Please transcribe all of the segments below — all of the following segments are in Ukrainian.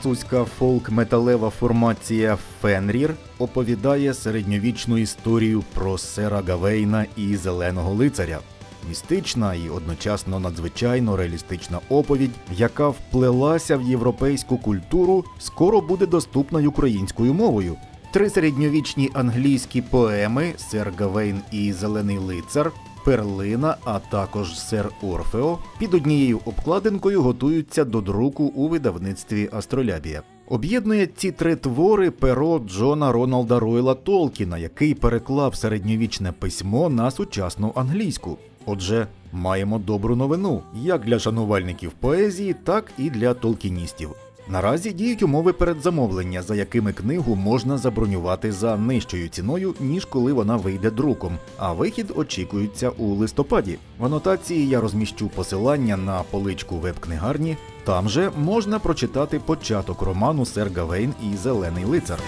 Французька фолк-металева формація Фенрір оповідає середньовічну історію про сера Гавейна і зеленого лицаря. Містична і одночасно надзвичайно реалістична оповідь, яка вплелася в європейську культуру, скоро буде доступна й українською мовою. Три середньовічні англійські поеми Сер Гавейн і Зелений лицар Перлина, а також Сер Орфео під однією обкладинкою готуються до друку у видавництві Астролябія. Об'єднує ці три твори перо Джона Роналда Ройла Толкіна, який переклав середньовічне письмо на сучасну англійську. Отже, маємо добру новину як для шанувальників поезії, так і для толкіністів. Наразі діють умови передзамовлення, за якими книгу можна забронювати за нижчою ціною, ніж коли вона вийде друком. А вихід очікується у листопаді. В анотації я розміщу посилання на поличку веб-книгарні. Там же можна прочитати початок роману Сер Гавейн і Зелений лицар.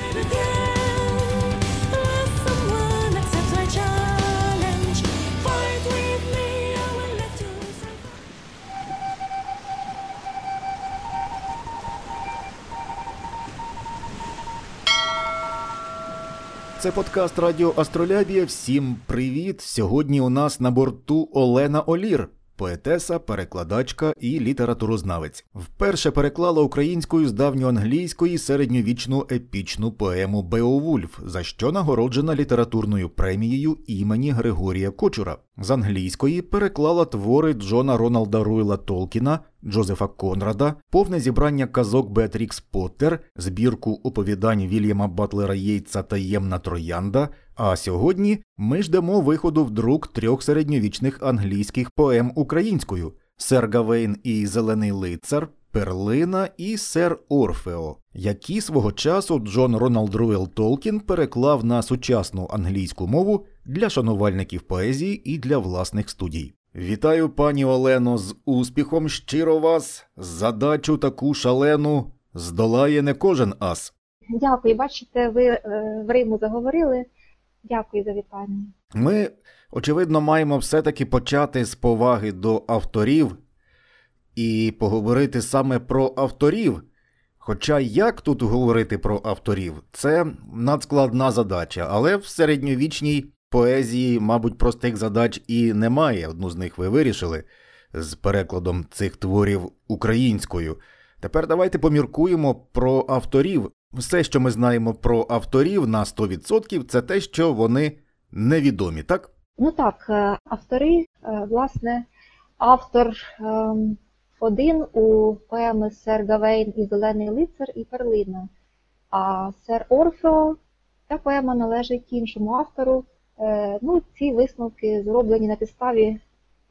Це подкаст Радіо Астролябія. Всім привіт! Сьогодні у нас на борту Олена Олір, поетеса, перекладачка і літературознавець. Вперше переклала українською з давньоанглійської середньовічну епічну поему Беовульф, за що нагороджена літературною премією імені Григорія Кочура. З англійської переклала твори Джона Роналда Руела Толкіна, Джозефа Конрада, повне зібрання казок Беатрікс Поттер, збірку оповідань Вільяма Батлера Єйтса Таємна Троянда. А сьогодні ми ждемо виходу в друк трьох середньовічних англійських поем українською: Сер Гавейн і Зелений лицар, Перлина і Сер Орфео, які свого часу Джон Роналд Руел Толкін переклав на сучасну англійську мову для шанувальників поезії і для власних студій. Вітаю, пані Олено, з успіхом щиро вас. Задачу таку шалену здолає не кожен ас. Дякую. Бачите, ви е, в Риму заговорили. Дякую за вітання. Ми, очевидно, маємо все-таки почати з поваги до авторів і поговорити саме про авторів. Хоча як тут говорити про авторів, це надскладна задача, але в середньовічній поезії, мабуть, простих задач і немає. Одну з них ви вирішили з перекладом цих творів українською. Тепер давайте поміркуємо про авторів. Все, що ми знаємо про авторів на 100%, це те, що вони невідомі, так? Ну так, е, автори, е, власне, автор ем, один у поеми Сер Гавейн і Зелений лицар і Перлина. А Сер Орфео, ця поема належить іншому автору. Е, Ну, ці висновки зроблені на підставі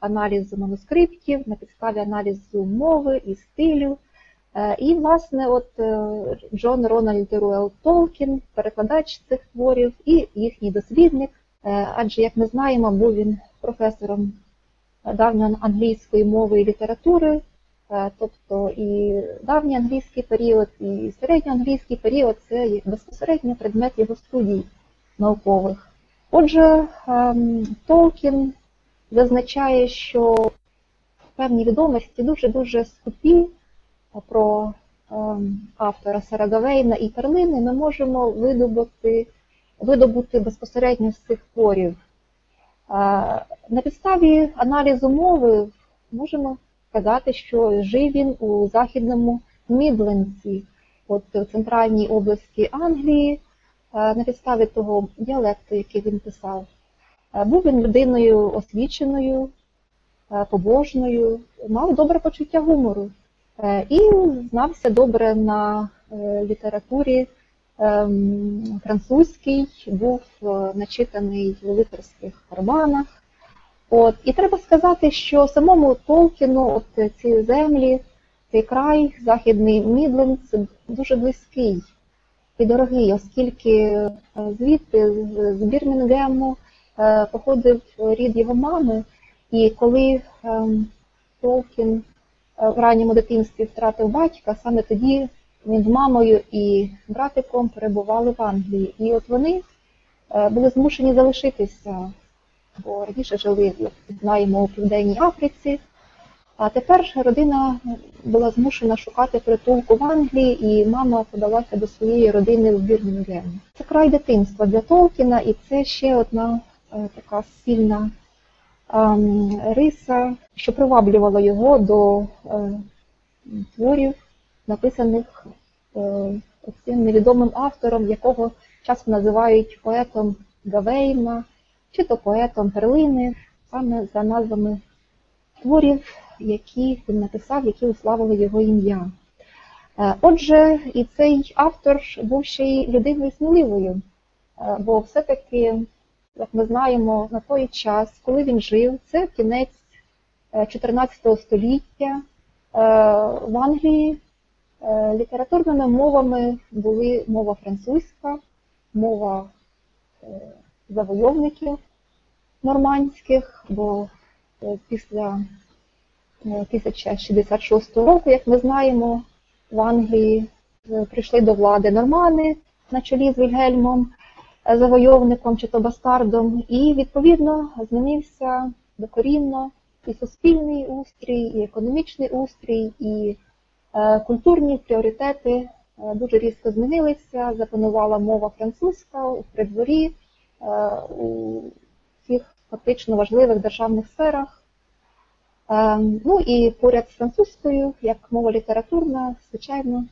аналізу манускриптів, на підставі аналізу мови і стилю. Е, І, власне, от е, Джон Рональд Руел Толкін, перекладач цих творів, і їхній дослідник. Адже, як ми знаємо, був він професором давньоанглійської мови і літератури, тобто і давній англійський період, і середньоанглійський період це безпосередньо предмет його студій наукових. Отже, ем, Толкін зазначає, що певні відомості дуже-дуже скупі про ем, автора Сера Гавейна і Перлини ми можемо видобути, видобути безпосередньо з цих творів. Е, На підставі аналізу мови можемо сказати, що жив він у західному Мідленці, от в центральній області Англії, на підставі того діалекту, який він писав. Е, Був він людиною освіченою, е, побожною, мав добре почуття гумору е, і знався добре на е, літературі ем, французький, був е, начитаний в лицарських романах. От. І треба сказати, що самому Толкіну от ці землі, цей край, Західний Мідлендс, дуже близький і дорогий, оскільки е, звідти, з- Бірмінгему, е, походив рід його мами, і коли ем, Толкін е, в ранньому дитинстві втратив батька, саме тоді він з мамою і братиком перебували в Англії. І от вони були змушені залишитися, бо раніше жили, як знаємо, у Південній Африці. А тепер родина була змушена шукати притулку в Англії, і мама подалася до своєї родини в Бірмінгем. Це край дитинства для Толкіна, і це ще одна е, така сильна ем, риса, що приваблювала його до е, творів, написаних е, цим невідомим автором, якого часто називають поетом Гавейна, чи то поетом Перлини, саме за назвами творів, які він написав, які уславили його ім'я. Е, Отже, і цей автор був ще й людиною сміливою, е, бо все-таки, як ми знаємо, на той час, коли він жив, це кінець е, 14 століття, е, в Англії літературними мовами були мова французька, мова завойовників нормандських, бо після 1066 року, як ми знаємо, в Англії е, прийшли до влади нормани на чолі з Вільгельмом, е, завойовником чи то бастардом, і відповідно змінився докорінно і суспільний устрій, і економічний устрій, і е, культурні пріоритети дуже різко змінилися. Запанувала мова французька у придворі, у всіх фактично важливих державних сферах. Е, Ну і поряд з французькою, як мова літературна, звичайно,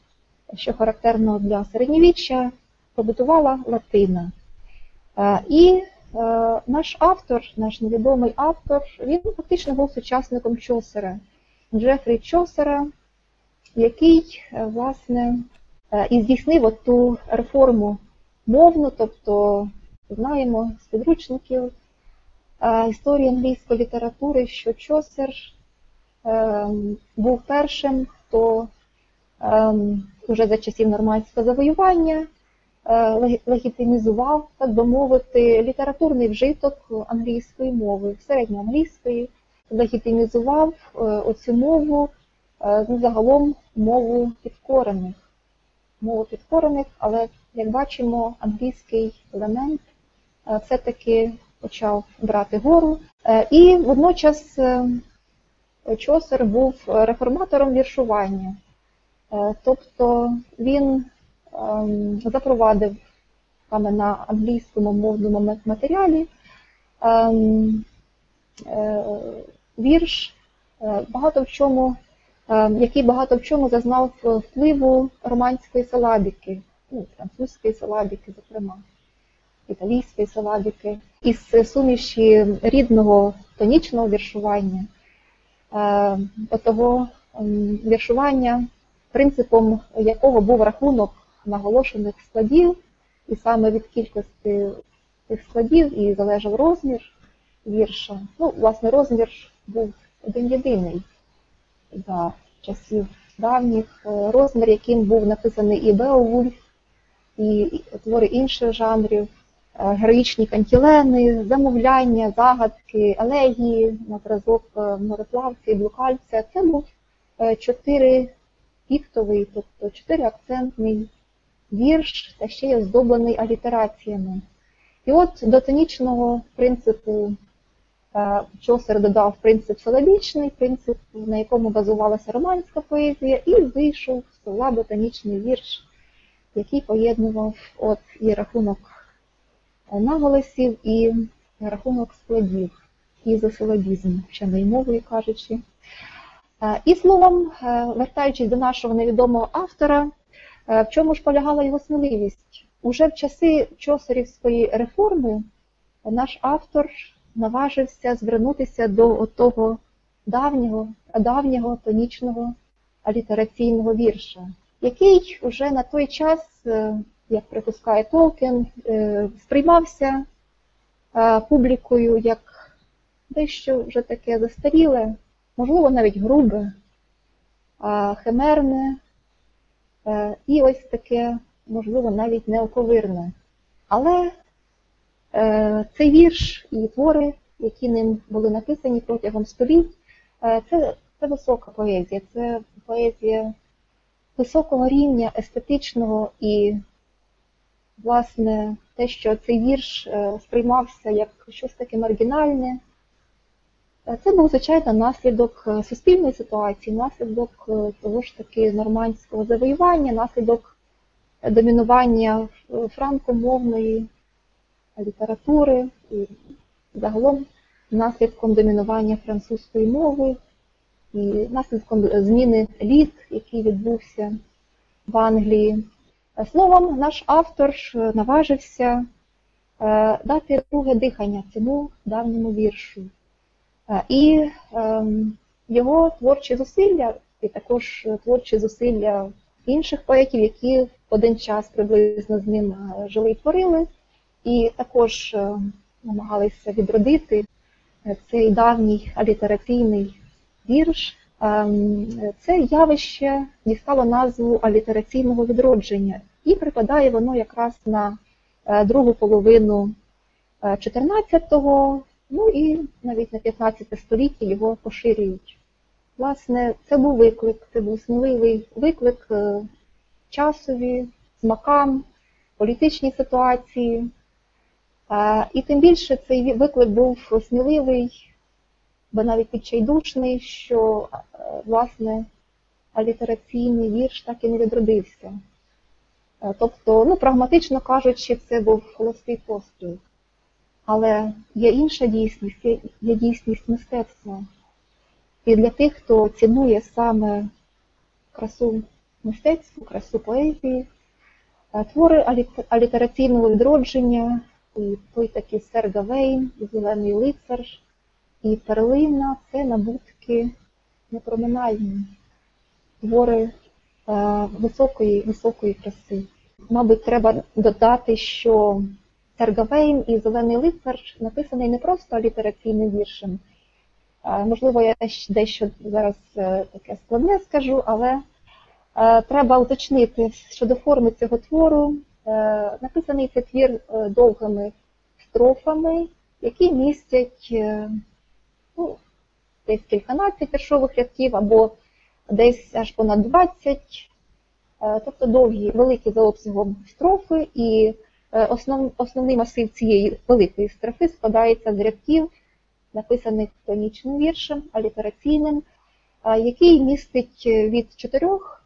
що характерно для середньовіччя, побутувала латина. Е, І е, наш автор, наш невідомий автор, він фактично був сучасником Чосера, Джефрі Чосера, який, власне, і здійснив ту реформу мовну, тобто знаємо з підручників історії англійської літератури, що Чосер е, був першим, хто е, уже за часів нормандського завоювання е, легітимізував, так би мовити, літературний вжиток англійської мови, середньоанглійської, легітимізував е, оцю мову, е, ну, загалом мову підкорених. Мову підкорених, але, як бачимо, англійський елемент е, все-таки почав брати гору. Е, І водночас е, Чосер був реформатором віршування. Е, Тобто він ем, запровадив саме на англійському мовному матеріалі ем, вірш, багато в чому, е, який багато в чому зазнав впливу романської силабіки, ну, французької силабіки, зокрема, італійської силабіки, із суміші рідного тонічного віршування, е, отого ем, віршування, принципом якого був рахунок наголошених складів, і саме від кількості цих складів і залежав розмір вірша. Ну, власне, розмір був один єдиний за часів давніх. Е, Розмір, яким був написаний і Беовульф, і твори інших жанрів, героїчні кантілени, замовляння, загадки, елегії на зразок е, мореплавця і блукальця. Це був е, чотири піктовий, тобто чотириакцентний вірш, та ще й оздоблений алітераціями. І от до тонічного принципу е, Чосер додав принцип силабічний, принцип, на якому базувалася романська поезія, і вийшов силабо-тонічний вірш, який поєднував от і рахунок е, наголосів, і рахунок складів, і ізосилабізм, вченою мовою кажучи. Е, І словом, е, вертаючись до нашого невідомого автора, е, в чому ж полягала його сміливість? Уже в часи Чосерівської реформи наш автор наважився звернутися до того давнього, давнього тонічного алітераційного вірша, який уже на той час, як припускає Толкін, е, сприймався е, публікою як дещо вже таке застаріле, можливо, навіть грубе, химерне, е, і ось таке, можливо, навіть неоковирне. Але цей вірш і твори, які ним були написані протягом століть, це, це висока поезія, це поезія високого рівня естетичного і, власне, те, що цей вірш е, сприймався як щось таке маргінальне, Е, Це був, звичайно, наслідок е, суспільної ситуації, наслідок того ж таки нормандського завоювання, наслідок домінування франкомовної літератури і загалом наслідком домінування французької мови і наслідком зміни літ, який відбувся в Англії. Е, Словом, наш автор ж наважився е, дати друге дихання цьому давньому віршу. Е, І ем, його творчі зусилля, і також творчі зусилля інших поетів, які в один час приблизно з ним е, жили і творили, і також е, намагалися відродити е, цей давній алітераційний вірш. Ем, Це явище дістало назву алітераційного відродження, і припадає воно якраз на е, другу половину 14-го, ну і навіть на 15 століття його поширюють. Власне, це був виклик, це був сміливий виклик е, часові, смакам, політичній ситуації. Е, І тим більше цей виклик був сміливий, бо навіть відчайдушний, що е, власне алітераційний вірш так і не відродився. Е, Тобто, ну, прагматично кажучи, це був холостий постріл. Але є інша дійсність, є, дійсність мистецтва. І для тих, хто цінує саме красу мистецтва, красу поезії, е, твори алітераційного відродження, і той такий Сер Гавейн, і Зелений лицар, і Перлина це набутки непроминальні, твори високої, високої краси. Мабуть, треба додати, що Сер Гавейн і Зелений лицар написаний не просто алітераційним віршем. Е, Можливо, я дещо зараз е, таке складне скажу, але е, треба уточнити щодо форми цього твору. Е, Написаний цей твір е, довгими строфами, які містять е, ну, десь кільканадцять віршових рядків або десь аж понад 20, е, тобто довгі, великі за обсягом строфи, і е, основ, основний масив цієї великої строфи складається з рядків, написаних тонічним віршем, алітераційним, е, який містить від чотирьох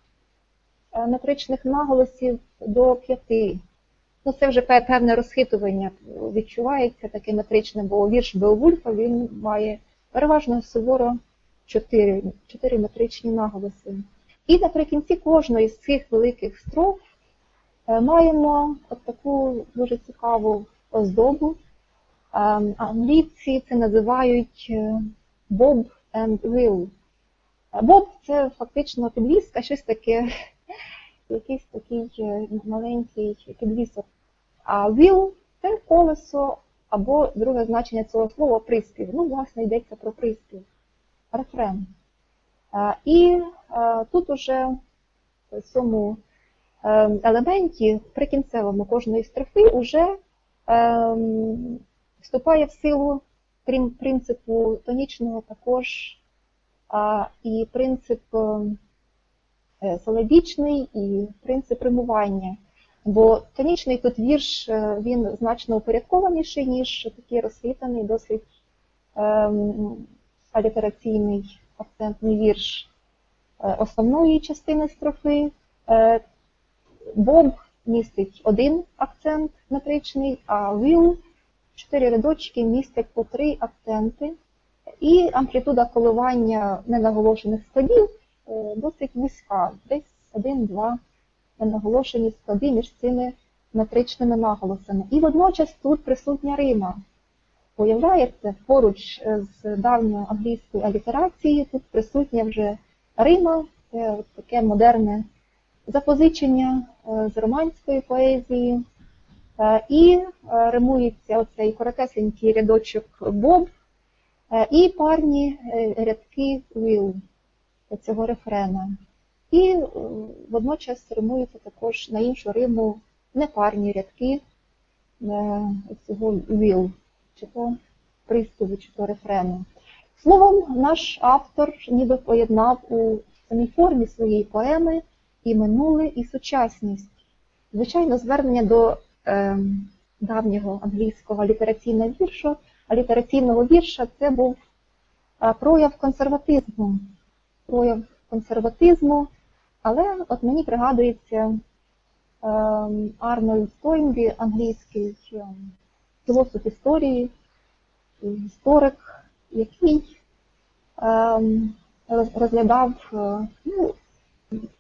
метричних наголосів до п'яти. Ну, це вже певне розхитування відчувається таке метричне, бо вірш Беовульфа він має переважно суворо чотири, чотири метричні наголоси. І наприкінці кожної з цих великих строф е, маємо от таку дуже цікаву оздобу. Ем, Англійці це називають е, Bob and Will. Е, Боб це фактично підвіска, щось таке, якийсь такий е, маленький підвісок. А will це колесо або друге значення цього слова приспів. Ну, власне, йдеться про приспів, рефрен. Е, І е, тут уже в цьому е, елементі, прикінцевому кожної строфи, уже ем, вступає в силу, крім принципу тонічного, також і принцип е, і принцип римування. Бо тонічний тут вірш е, він значно упорядкованіший, ніж такий розхитаний, досить ем, алітераційний акцентний вірш е, основної частини строфи. Е, Боб містить один акцент метричний, а will чотири рядочки містять по три акценти. І амплітуда коливання ненаголошених складів е, досить вузька, десь один-два ненаголошені склади між цими метричними наголосами. І водночас тут присутня Рима. Уявляєте, поруч з давньою англійською алітерацією тут присутня вже Рима, це таке модерне запозичення е, з романської поезії. Е, І е, римується оцей коротесенький рядочок Боб е, і парні е, рядки will цього рефрена. І е, водночас римується також на іншу риму непарні рядки е, цього will, чи то приспіву, чи то рефрену. Словом, наш автор ніби поєднав у самій формі своєї поеми і минуле, і сучасність. Звичайно, звернення до е, давнього англійського літераційного віршу, літераційного вірша це був прояв консерватизму. Прояв консерватизму, але от мені пригадується ем, Арнольд Тойнбі, англійський ем, філософ історії, історик, який ем, розглядав е, ну,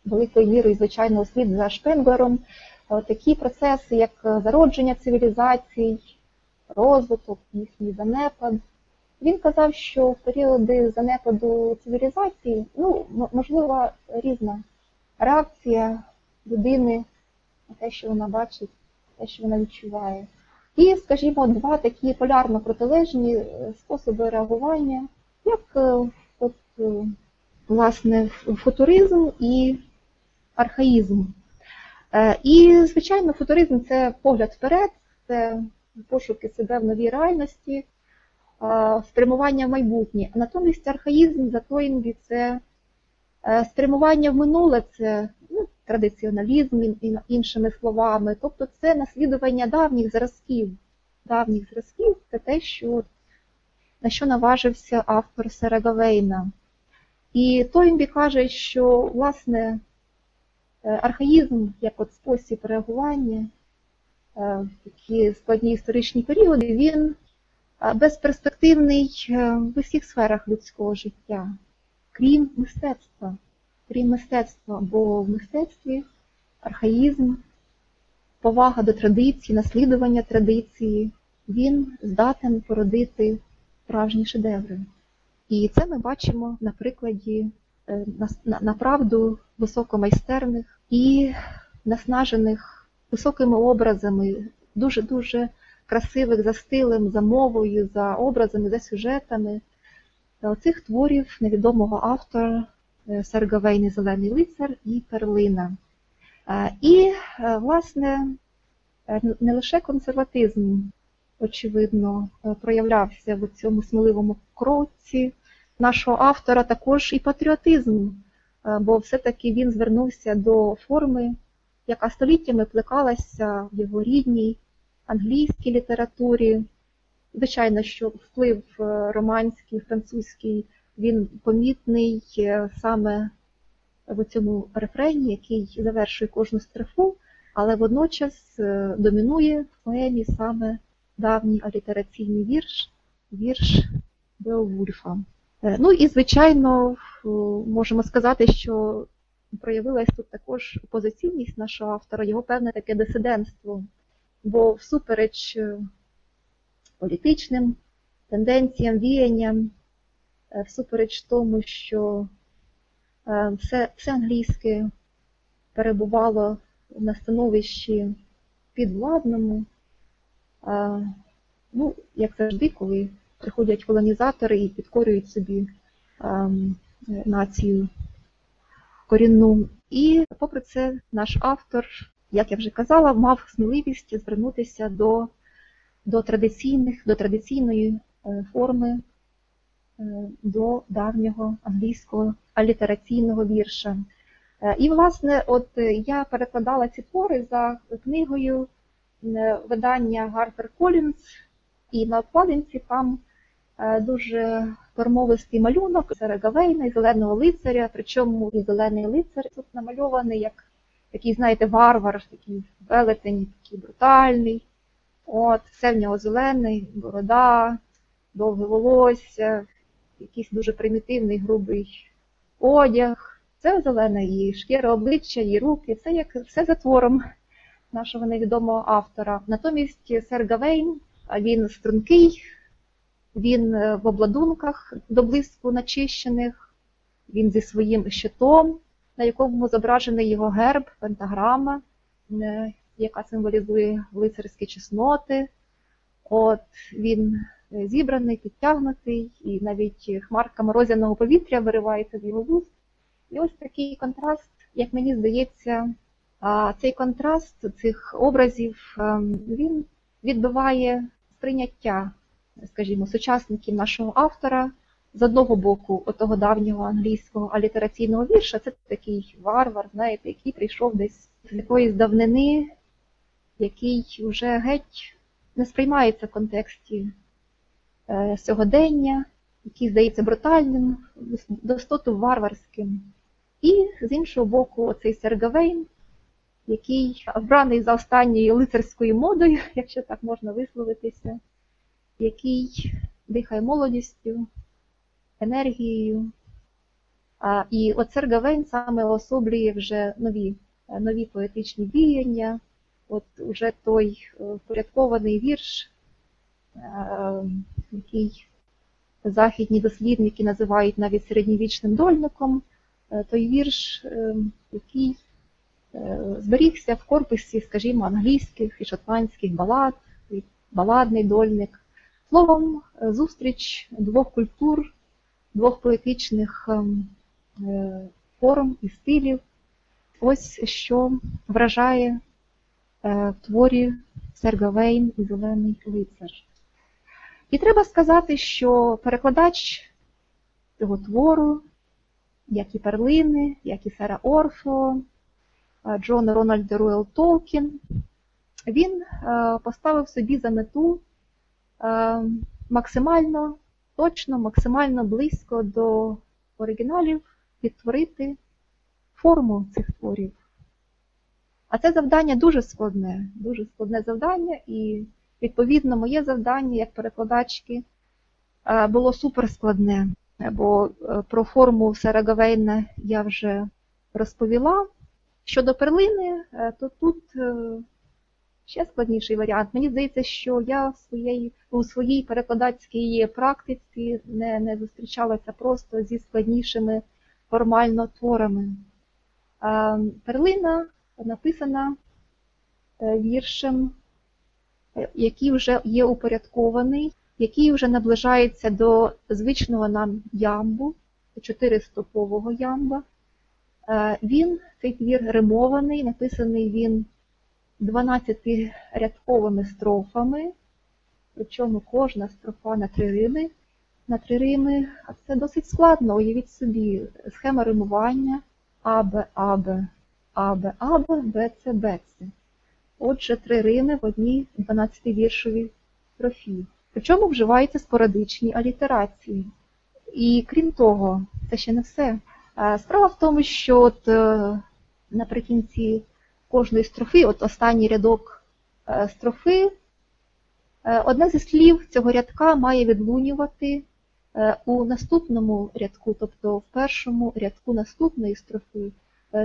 великою мірою, звичайно, слід за Шпенглером, такі процеси, як зародження цивілізацій, розвиток, їхній занепад. Він казав, що в періоди занепаду цивілізації ну, можлива різна реакція людини на те, що вона бачить, те, що вона відчуває. І, скажімо, два такі полярно протилежні е, способи реагування, як е, от, е, власне футуризм і архаїзм. І, звичайно, футуризм це погляд вперед, це пошуки себе в новій реальності, спрямування в майбутнє. А натомість архаїзм за Тойнбі це спрямування в минуле, це ну, традиціоналізм, ін- ін- іншими словами. Тобто це наслідування давніх зразків. Давніх зразків це те, що, на що наважився автор Серегавейна. І Тойнбі каже, що власне е, архаїзм як от спосіб реагування е, в такі складні історичні періоди, він е, безперспективний е, в усіх сферах людського життя, крім мистецтва. Крім мистецтва, бо в мистецтві архаїзм, повага до традиції, наслідування традиції, він здатен породити справжні шедеври. І це ми бачимо на прикладі е, направду високомайстерних і наснажених високими образами, дуже-дуже красивих за стилем, за мовою, за образами, за сюжетами е, оцих творів невідомого автора е, Серга Вейни Зелений лицар і Перлина. І, е, власне, е, не лише консерватизм, очевидно, проявлявся в цьому сміливому кроці нашого автора, також і патріотизм, бо все-таки він звернувся до форми, яка століттями плекалася в його рідній англійській літературі. Звичайно, що вплив романський, французький, він помітний е, саме в цьому рефрені, який завершує кожну стрифу, але водночас е, домінує в поемі саме давній алітераційний вірш, вірш Беовульфа. Е, Ну і, звичайно, можемо сказати, що проявилась тут також опозиційність нашого автора, його певне таке дисидентство. Бо всупереч політичним тенденціям, віянням, всупереч тому, що е, все, все англійське перебувало на становищі підвладному, е, ну, як завжди, коли приходять колонізатори і підкорюють собі націю корінну. І попри це, наш автор, як я вже казала, мав сміливість звернутися до, до традиційних, до традиційної е, форми, е, до давнього англійського алітераційного вірша. Е, І, власне, от е, я перекладала ці твори за книгою е, видання Гарпер Колінс, і на обкладинці там е, дуже формовистий малюнок Сера Вейна і зеленого лицаря, причому і зелений лицар тут намальований як такий, знаєте, варвар, такий велетень, такий брутальний. От, все в нього зелений, борода, довге волосся, якийсь дуже примітивний грубий одяг. Це зелене і шкіра обличчя, і руки, все як все за твором нашого невідомого автора. Натомість Сер Гавейн, він стрункий, він е, в обладунках до блиску начищених, він зі своїм щитом, на якому зображений його герб, пентаграма, е, яка символізує лицарські чесноти. От він зібраний, підтягнутий, і навіть хмарка морозяного повітря виривається з його вуст. І ось такий контраст, як мені здається, цей контраст цих образів ем, він відбиває сприйняття, скажімо, сучасників нашого автора. З одного боку, отого давнього англійського алітераційного вірша, це такий варвар, знаєте, який прийшов десь з якоїсь давнини, який вже геть не сприймається в контексті е, сьогодення, який здається брутальним, достоту варварським. І з іншого боку, оцей сер Гавейн, який вбраний за останньою лицарською модою, якщо так можна висловитися, який дихає молодістю, енергією. І от сер Гавейн саме особлює вже нові, нові поетичні діяння, от уже той е, впорядкований вірш, е, який західні дослідники називають навіть середньовічним дольником, е, той вірш, е, який е, зберігся в корпусі, скажімо, англійських і шотландських балад, баладний дольник. Словом, зустріч двох культур, двох поетичних форм і стилів. Ось що вражає в творі Серга Вейн і Зелений лицар. І треба сказати, що перекладач цього твору, як і перлини, як і Сара Орфо, е, Джон Рональд Руел Толкін, він е, поставив собі за мету е, максимально точно, максимально близько до оригіналів відтворити форму цих творів. А це завдання дуже складне, дуже складне завдання, і відповідно моє завдання як перекладачки е, було суперскладне, бо е, про форму Сера Гавейна я вже розповіла. Щодо перлини, е, то тут е, ще складніший варіант. Мені здається, що я в своєї, у своїй перекладацькій практиці не, не зустрічалася просто зі складнішими формально творами. Перлина написана е, віршем, е, який вже є упорядкований, який вже наближається до звичного нам ямбу, чотиристопового ямба. Е, Він, цей твір римований, написаний він 12-рядковими строфами, причому кожна строфа на три рими. На три рими, це досить складно, уявіть собі, схема римування АБ, АБ, АБ, АБ, БЦ, БЦ. Отже, три рими в одній 12-віршовій строфі. Причому вживаються спорадичні алітерації. І крім того, це ще не все. Е, Справа в тому, що от е, наприкінці кожної строфи, от останній рядок е, строфи, одне зі слів цього рядка має відлунювати у наступному рядку, тобто в першому рядку наступної строфи.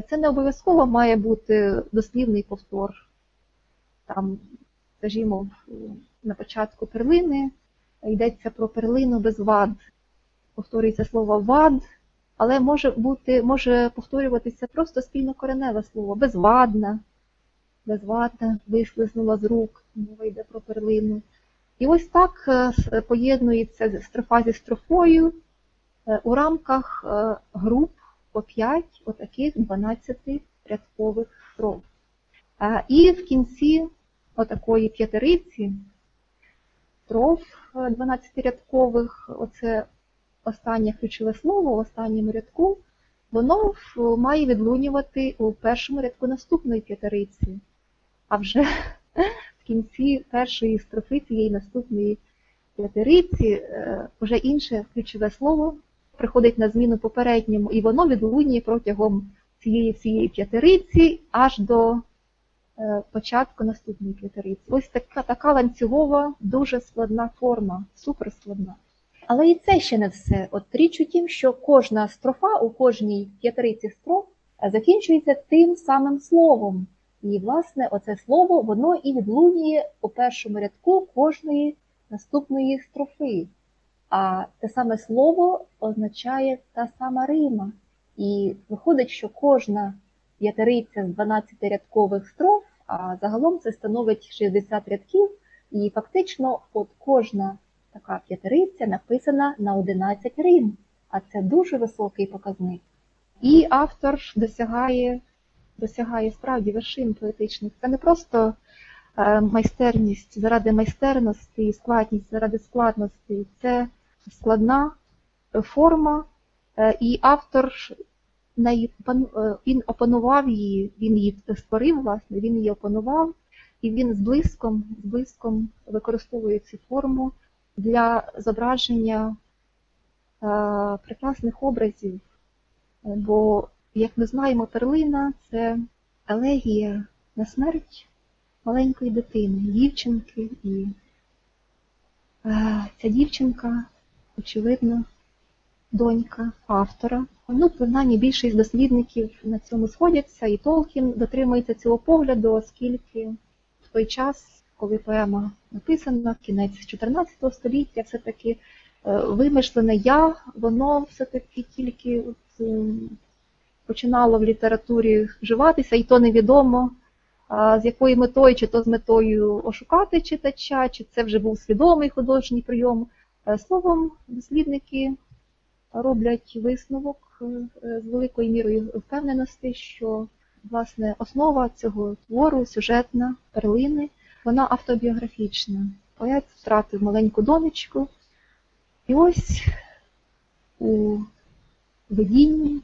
Це не обов'язково має бути дослівний повтор. Там, скажімо, на початку перлини йдеться про перлину без вад. Повторюється слово вад, але може бути, може повторюватися просто спільнокореневе слово безвадна, безвадна, вислизнула з рук, мова йде про перлину. І ось так е, поєднується строфа зі строфою е, у рамках е, груп по 5 отаких 12-рядкових строф. Е, І в кінці отакої п'ятериці строф е, 12-рядкових, оце останнє ключове слово в останньому рядку, воно має відлунювати у першому рядку наступної п'ятериці. А вже в кінці першої строфи цієї наступної п'ятериці е, вже інше ключове слово приходить на зміну попередньому, і воно відлунює протягом цієї всієї п'ятериці аж до е, початку наступної п'ятериці. Ось така, така ланцюгова, дуже складна форма, суперскладна. Але і це ще не все. От річ у тім, що кожна строфа у кожній п'ятериці строф е, закінчується тим самим словом. І, власне, оце слово воно і відлунює у першому рядку кожної наступної строфи. А те саме слово означає та сама рима. І виходить, що кожна п'ятериця з 12-рядкових строф, а загалом це становить 60 рядків, і фактично от кожна така п'ятериця написана на 11 рим, а це дуже високий показник. І автор досягає, досягає справді вершин поетичних. Це не просто е, майстерність заради майстерності складність заради складності. Це складна форма, е, і автор він опанував її, він її створив, власне, він її опанував, і він з блиском, з блиском використовує цю форму для зображення прекрасних образів. Е, Бо, як ми знаємо, перлина це елегія на смерть маленької дитини, дівчинки. І е, ця дівчинка, очевидно, донька автора. Ну, принаймні більшість дослідників на цьому сходяться, і Толкін дотримується цього погляду, оскільки в той час, коли поема написана, кінець 14 століття, все-таки е, вимишлене я, воно все-таки тільки от, ем, починало в літературі вживатися, і то невідомо, з якою метою, чи то з метою ошукати читача, чи це вже був свідомий художній прийом. Е, Словом, дослідники роблять висновок е, з великою мірою впевненості, що власне основа цього твору, сюжетна перлини, вона автобіографічна. Поет втратив маленьку донечку, і ось у видінні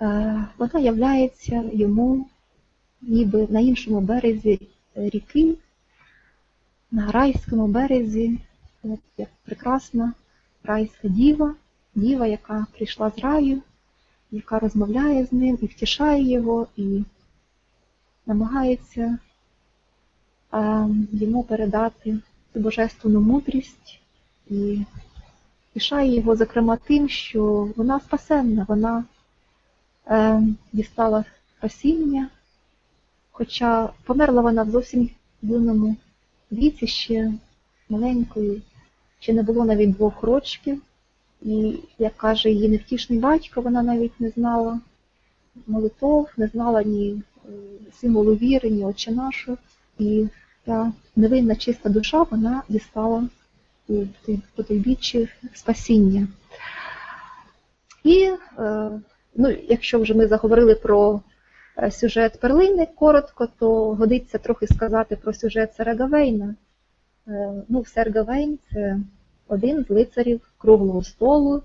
е, вона являється йому ніби на іншому березі ріки, на райському березі, як прекрасна райська діва, діва, яка прийшла з раю, яка розмовляє з ним і втішає його, і намагається е, йому передати цю божественну мудрість і втішає його, зокрема, тим, що вона спасенна, вона е, дістала спасіння, хоча померла вона в зовсім юному віці ще маленькою, ще не було навіть двох рочків. І, як каже її невтішний батько, вона навіть не знала молитов, не знала ні е, символу віри, ні отче нашу. І ця невинна чиста душа вона дістала по той біччі спасіння. І е, ну, якщо вже ми заговорили про е, сюжет перлини коротко, то годиться трохи сказати про сюжет Серегавейна. Е, Ну, Сергавейн це один з лицарів круглого столу,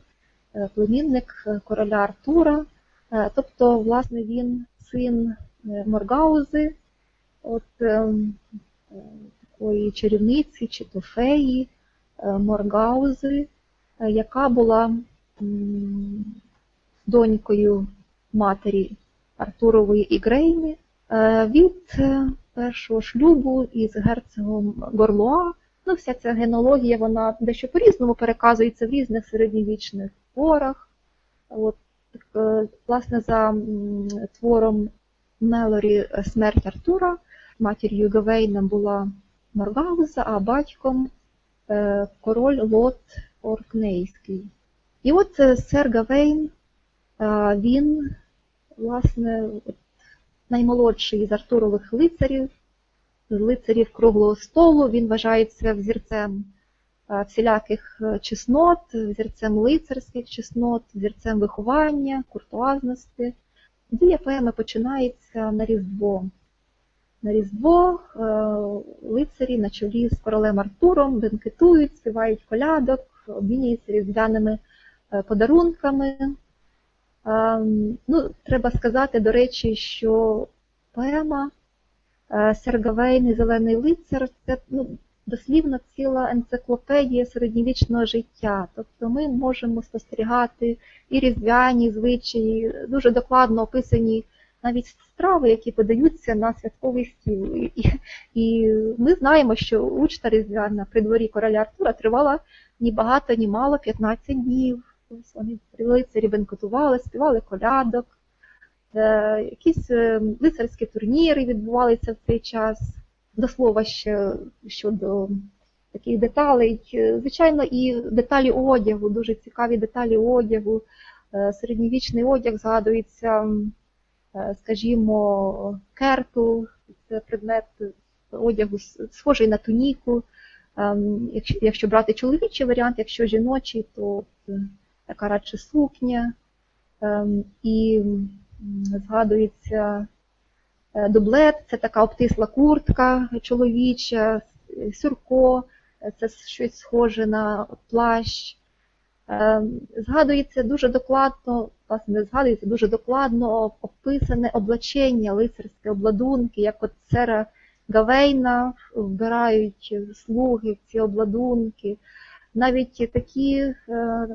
е, племінник е, короля Артура. Е, Тобто, власне, він син Моргаузи, от ем, такої чарівниці чи то феї Моргаузи, яка була донькою матері Артурової Ігрейни е, від першого шлюбу із герцогом Горлуа. Ну, вся ця генологія, вона дещо по-різному переказується в різних середньовічних творах. От, е, власне, за твором Мелорі е, Смерть Артура матір'ю Гавейна була Моргауза, а батьком е, король Лот Оркнейський. І от сер Гавейн, він, власне, наймолодший з Артурових лицарів, лицарів круглого столу. Він вважається взірцем е, всіляких е, чеснот, взірцем лицарських чеснот, взірцем виховання, куртуазності. Дія поеми починається на Різдво. На Різдво е, лицарі на чолі з королем Артуром бенкетують, співають колядок, обмінюються різдвяними подарунками. Ем, Ну, треба сказати, до речі, що поема е, Сергавейн і Зелений лицар це ну, дослівно ціла енциклопедія середньовічного життя. Тобто ми можемо спостерігати і різдвяні звичаї, дуже докладно описані навіть страви, які подаються на святковий стіл. І, і, ми знаємо, що учта різдвяна при дворі короля Артура тривала ні багато, ні мало 15 днів. Ось вони лицарі бенкотували, співали колядок. Е, Якісь е, лицарські турніри відбувалися в цей час. До слова, ще щодо таких деталей. Е, Звичайно, і деталі одягу, дуже цікаві деталі одягу. Середньовічний одяг згадується, скажімо, кертл, це предмет одягу схожий на туніку. Ем, Якщо, брати чоловічий варіант, якщо жіночий, то така радше сукня. Ем, І згадується е, дублет, це така обтисла куртка чоловіча, сюрко, е, це щось схоже на плащ. Згадується дуже докладно, власне, не згадується дуже докладно описане облачення, лицарське обладунки, як от сера Гавейна вбирають слуги в ці обладунки. навіть такі е,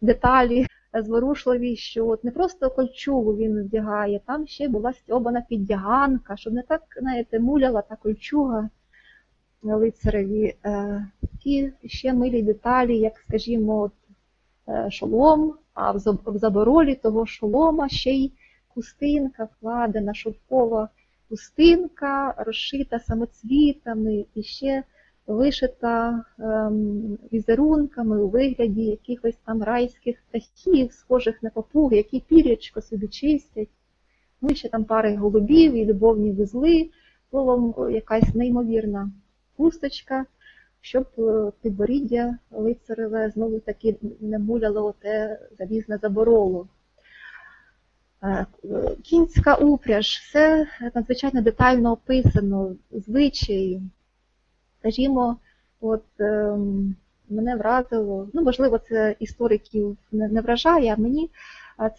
деталі зворушливі, що от не просто кольчугу він вдягає, там ще була стьобана піддяганка, щоб не так, знаєте, муляла та кольчуга лицареві. Е, Такі ще милі деталі, як, скажімо, от, е, шолом, а в заборолі того шолома ще й хустинка вкладена, шовкова хустинка, розшита самоцвітами і ще вишита ем, візерунками у вигляді якихось там райських птахів, схожих на папуги, які пірячко собі чистять. Ну, ще там пари голубів і любовні вузли, словом, якась неймовірна хусточка, щоб е, підборіддя лицареве знову таки не муляло те залізне забороло. Е, Кінська упряж, все надзвичайно детально описано, звичаї. Скажімо, от ем, мене вразило, ну можливо, це істориків не, вражає, а мені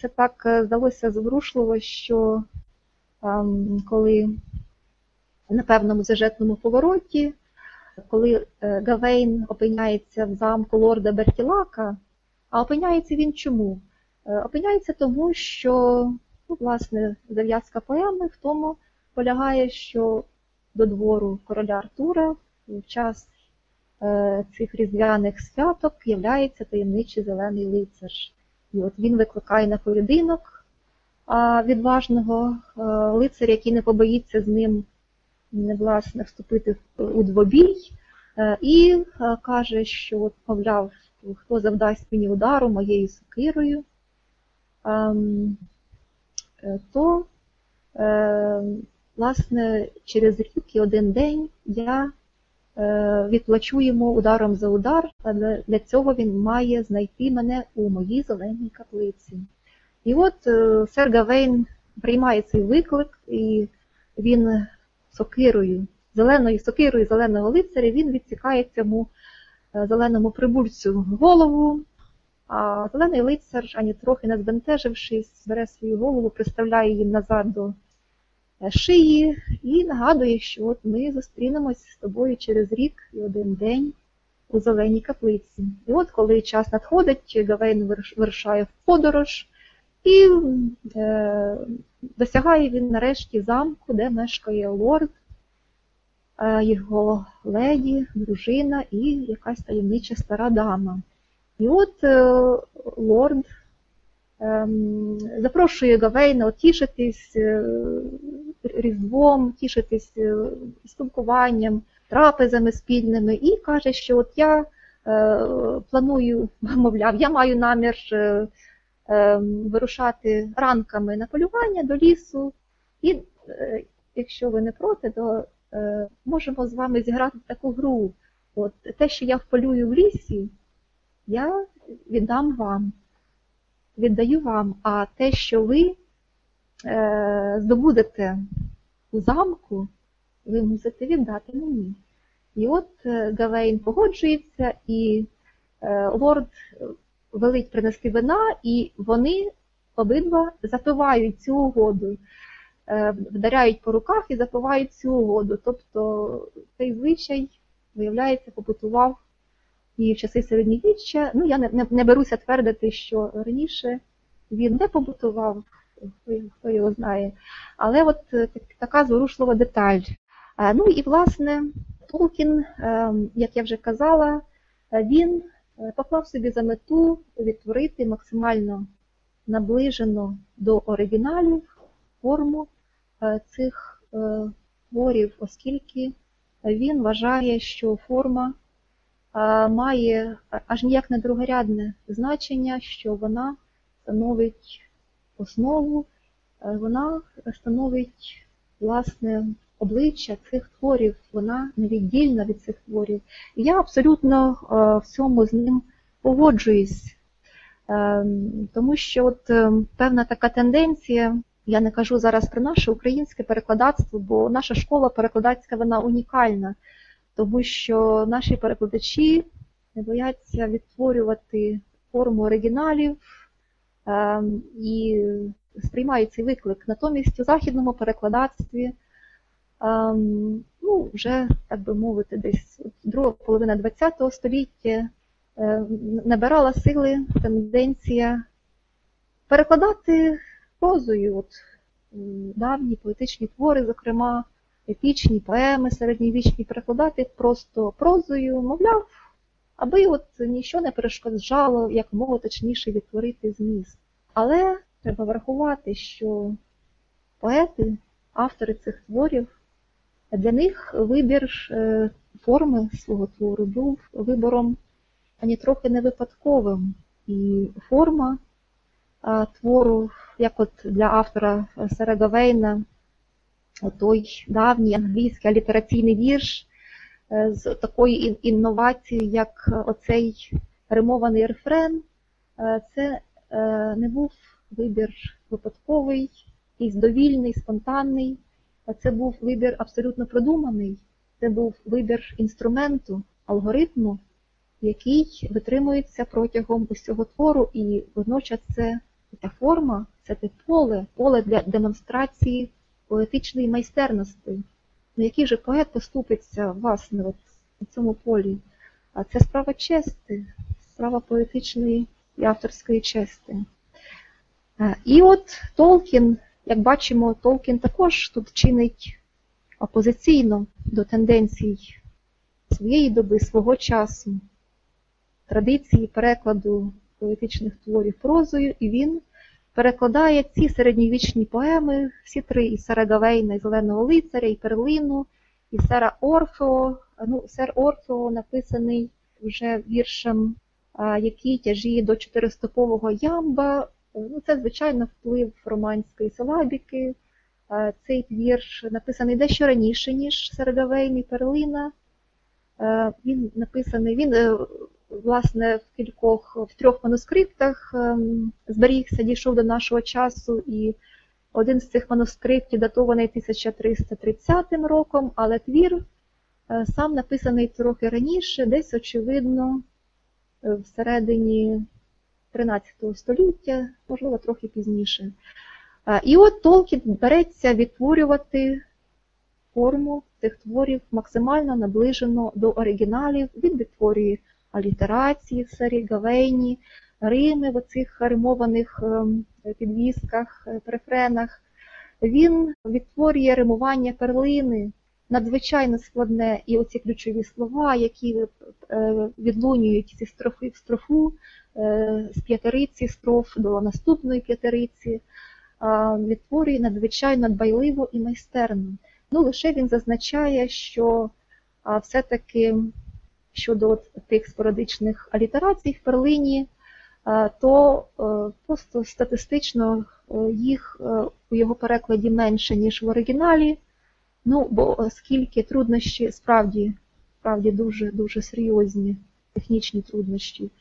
це так е, здалося зворушливо, що ем, коли на певному сюжетному повороті, коли е, Гавейн опиняється в замку лорда Бертілака, а опиняється він чому? Е, Опиняється тому, що ну, власне зав'язка поеми в тому полягає, що до двору короля Артура в час е, цих різдвяних святок являється таємничий зелений лицар. І от він викликає на поєдинок відважного е, лицаря, який не побоїться з ним власне вступити у двобій, е, і каже, що от, мовляв, хто завдасть мені удару моєю сокирою, ем, то власне через рік і один день я е, відплачу йому ударом за удар, але для цього він має знайти мене у моїй зеленій каплиці. І от е, сер Гавейн приймає цей виклик, і він сокирою, зеленою сокирою зеленого лицаря, він відсікає цьому е, зеленому прибульцю голову. А зелений лицар, ані трохи не збентежившись, бере свою голову, приставляє їм назад до шиї і нагадує, що от ми зустрінемось з тобою через рік і один день у зеленій каплиці. І от коли час надходить, Гавейн вирушає в подорож, і е, досягає він нарешті замку, де мешкає лорд, е, його леді, дружина і якась таємнича стара дама. І от е, лорд ем, запрошує Гавейна тішитись е, різдвом, тішитись е, спілкуванням, трапезами спільними, і каже, що от я е, планую, мовляв, я маю намір е, вирушати ранками на полювання до лісу, і якщо ви не проти, то можемо з вами зіграти таку гру. От те, що я вполюю в лісі, я віддам вам, віддаю вам, а те, що ви здобудете у замку, ви мусите віддати мені. І от е, Гавейн погоджується, і е, лорд велить принести вина, і вони обидва запивають цю угоду, е, вдаряють по руках і запивають цю угоду. Тобто цей звичай, виявляється, побутував і в часи середньовіччя. Ну, я не, не, не беруся твердити, що раніше він не побутував, хто, його- знає. Але от е, така зворушлива деталь. Е, Ну і власне Толкін, е, як я вже казала, він поклав собі за мету відтворити максимально наближено до оригіналів форму цих творів, оскільки він вважає, що форма має аж ніяк не другорядне значення, що вона становить основу, е, вона становить власне обличчя цих творів, вона невіддільна від цих творів. І я абсолютно е, в цьому з ним погоджуюсь, Е, тому що от е, певна така тенденція, я не кажу зараз про наше українське перекладацтво, бо наша школа перекладацька вона унікальна, тому що наші перекладачі не бояться відтворювати форму оригіналів і сприймають цей виклик. Натомість у західному перекладацтві ем, ну, вже, так би мовити, десь друга половина ХХ століття е, набирала сили тенденція перекладати прозою от, давні поетичні твори, зокрема епічні поеми середньовічні, перекладати просто прозою, мовляв, аби от нічого не перешкоджало якомога точніше відтворити зміст. Але треба врахувати, що поети, автори цих творів, для них вибір е, форми свого твору був вибором ані трохи не випадковим. І форма твору, як от для автора Сера Гавейна, той давній англійський алітераційний вірш з такою ін- інновацією, як оцей римований рефрен, е, це е, не був вибір випадковий, якийсь довільний, спонтанний, це був вибір абсолютно продуманий. Це був вибір інструменту, алгоритму, який витримується протягом усього твору, і водночас це ця форма, це те поле, поле для демонстрації поетичної майстерності. Ну, який же поет поступиться власне от у цьому полі? А це справа чести, справа поетичної і авторської чести. І от Толкін, як бачимо, Толкін також тут чинить опозиційно до тенденцій своєї доби, свого часу, традиції перекладу поетичних творів прозою, і він перекладає ці середньовічні поеми, всі три і Сера Гавейна, і Зеленого лицаря, і Перлину, і Сера Орфео. Ну, Сер Орфео написаний вже віршем, який тяжіє до чотиристопового ямба. Ну, це, звичайно, вплив романської силабіки. Цей вірш написаний дещо раніше, ніж Серегавейн і Перлина. Він написаний, він, е, власне, в кількох, в трьох манускриптах ем, зберігся, дійшов до нашого часу, і один з цих манускриптів датований 1330 роком, але твір е, сам написаний трохи раніше, десь, очевидно, е, всередині 13 століття, можливо, трохи пізніше. І от Толкін береться відтворювати форму цих творів максимально наближено до оригіналів. Він відтворює алітерації в Сері Гавейні, Рими в оцих римованих ем, підвісках, е, префренах. Він відтворює римування перлини, надзвичайно складне, і оці ключові слова, які е, відлунюють зі строфи в строфу, е, з п'ятериці строф до наступної п'ятериці відтворює надзвичайно дбайливо і майстерно. Ну, лише він зазначає, що все-таки щодо тих спорадичних алітерацій в перлині, то е, просто статистично е, їх е, у його перекладі менше, ніж в оригіналі. Ну, бо оскільки труднощі справді, справді дуже, дуже серйозні технічні труднощі.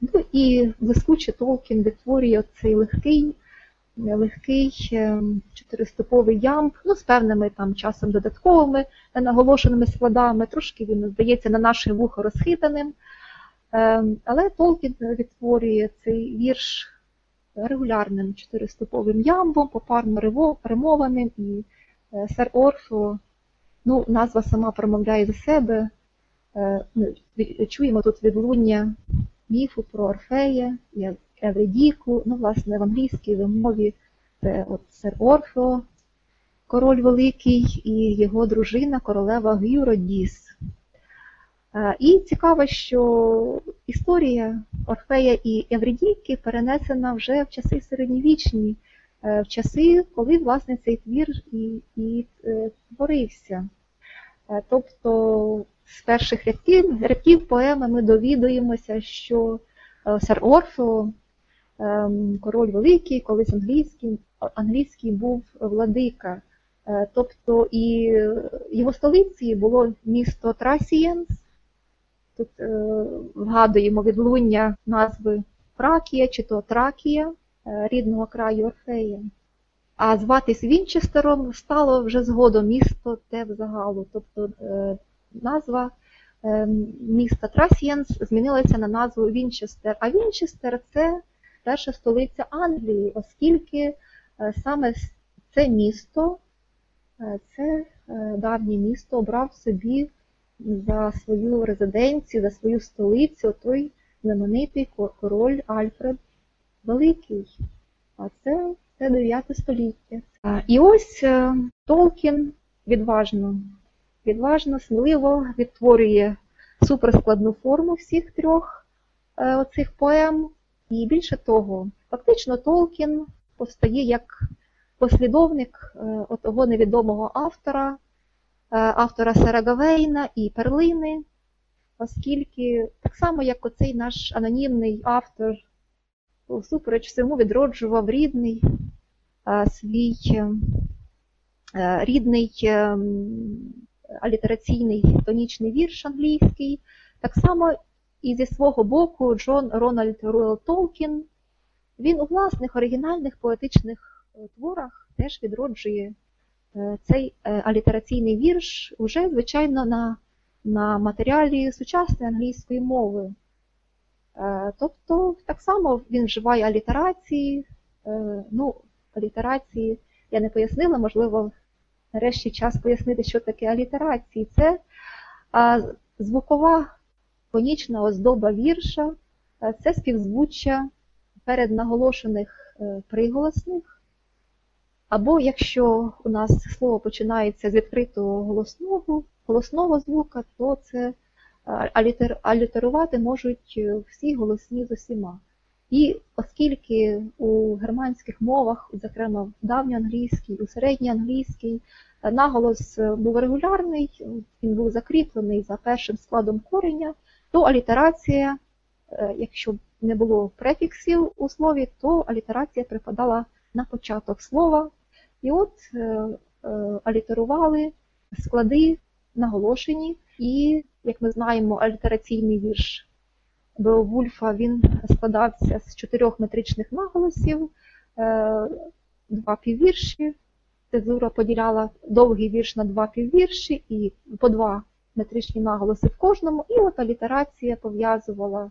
Ну і блискуче Толкін відтворює цей легкий легкий чотириступовий ямб, ну, з певними там часом додатковими наголошеними складами. Трошки він здається на наше вухо розхитаним. Ем, Але Толкін відтворює цей вірш регулярним чотириступовим ямбом, попарно римованим, і е, сер Орфео, ну, назва сама промовляє за себе. Е, ми Чуємо тут відлуння міфу про Орфея, Евредіку, ну, власне, в англійській вимові це от сер Орфео, король великий, і його дружина, королева Гюродіс. Е, І цікаво, що історія Орфея і Евредіки перенесена вже в часи середньовічні, е, в часи, коли власне цей твір і, і е, творився. Тобто з перших рядків, рядків поеми ми довідуємося, що сер Орфео, король великий, колись англійський, англійський був владика. Е, Тобто і його столицею було місто Трасієнс. Тут е, вгадуємо відлуння назви Фракія чи то Тракія, е, рідного краю Орфея. А зватись Вінчестером стало вже згодом місто те взагалу. Тобто назва е, міста Трасієнс змінилася на назву Вінчестер. А Вінчестер це перша столиця Англії, оскільки е, саме це місто, е, це е, давнє місто обрав собі за свою резиденцію, за свою столицю той знаменитий король Альфред Великий. А це, це 9 століття. І ось Толкін відважно, відважно, сміливо відтворює суперскладну форму всіх трьох оцих поем. І більше того, фактично Толкін постає як послідовник е, того невідомого автора, е, автора Сера Гавейна і Перлини, оскільки так само, як оцей наш анонімний автор всупереч всьому відроджував рідний е, свій рідний алітераційний тонічний вірш англійський, так само і зі свого боку Джон Рональд Руел Толкін, він у власних оригінальних поетичних е, творах теж відроджує е, цей е, алітераційний вірш уже, звичайно, на, на матеріалі сучасної англійської мови. Тобто, так само він вживає алітерації. Ну, алітерації я не пояснила, можливо, нарешті час пояснити, що таке алітерації. Це звукова фонічна оздоба вірша, е, це співзвуччя переднаголошених е, приголосних. Або якщо у нас слово починається з відкритого голосного, голосного звука, то це алітер, алітерувати можуть е, всі голосні з усіма. І оскільки у германських мовах, зокрема в давньоанглійській, у середньоанглійській, е, наголос е, був регулярний, він був закріплений за першим складом кореня, то алітерація, е, якщо не було префіксів у слові, то алітерація припадала на початок слова. І от е, е, алітерували склади наголошені, і, як ми знаємо, алітераційний вірш Беовульфа він складався з чотирьох метричних наголосів, два піввірші. Цезура поділяла довгий вірш на два піввірші і по два метричні наголоси в кожному. І от алітерація пов'язувала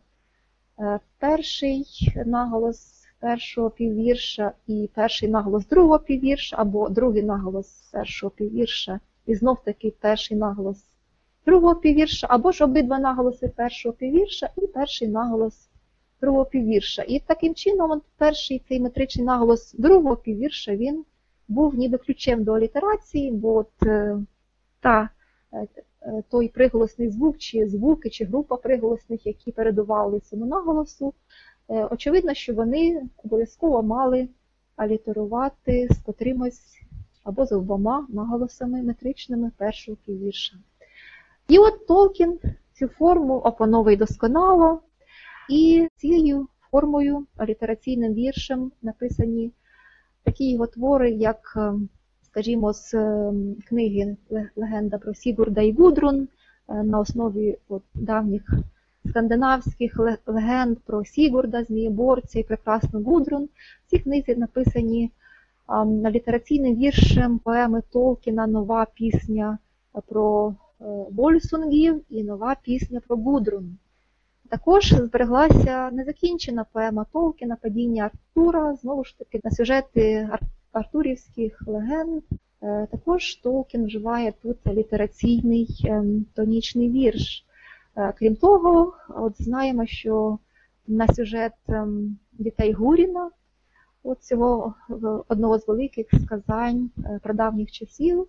е, перший наголос першого піввірша і перший наголос другого піввірша, або другий наголос першого піввірша, і знов таки перший наголос другого піввірша, або ж обидва наголоси першого піввірша і перший наголос другого піввірша. І таким чином перший цей метричний наголос другого піввірша він був ніби ключем до алітерації, бо от е, та, е, той приголосний звук, чи звуки, чи група приголосних, які передували цьому наголосу, е, очевидно, що вони обов'язково мали алітерувати з котримось або з обома наголосами метричними першого піввірша. І от Толкін цю форму опановує досконало, і цією формою, алітераційним віршем написані такі його твори, як, е, скажімо, з е, книги Легенда про Сігурда і Гудрун е, на основі от, давніх скандинавських легенд про Сігурда, Змієборця і прекрасну Гудрун. Ці книги написані літераційним віршем поеми Толкіна Нова пісня про е, Вольсунгів і нова пісня про Гудрун. Також збереглася незакінчена поема Толкіна Падіння Артура, знову ж таки на сюжети ар- артурівських легенд. Е, Також Толкін вживає тут літераційний ем, тонічний вірш. Е, Крім того, от знаємо, що на сюжет ем, дітей Гуріна, от цього одного з великих сказань е, прадавніх часів,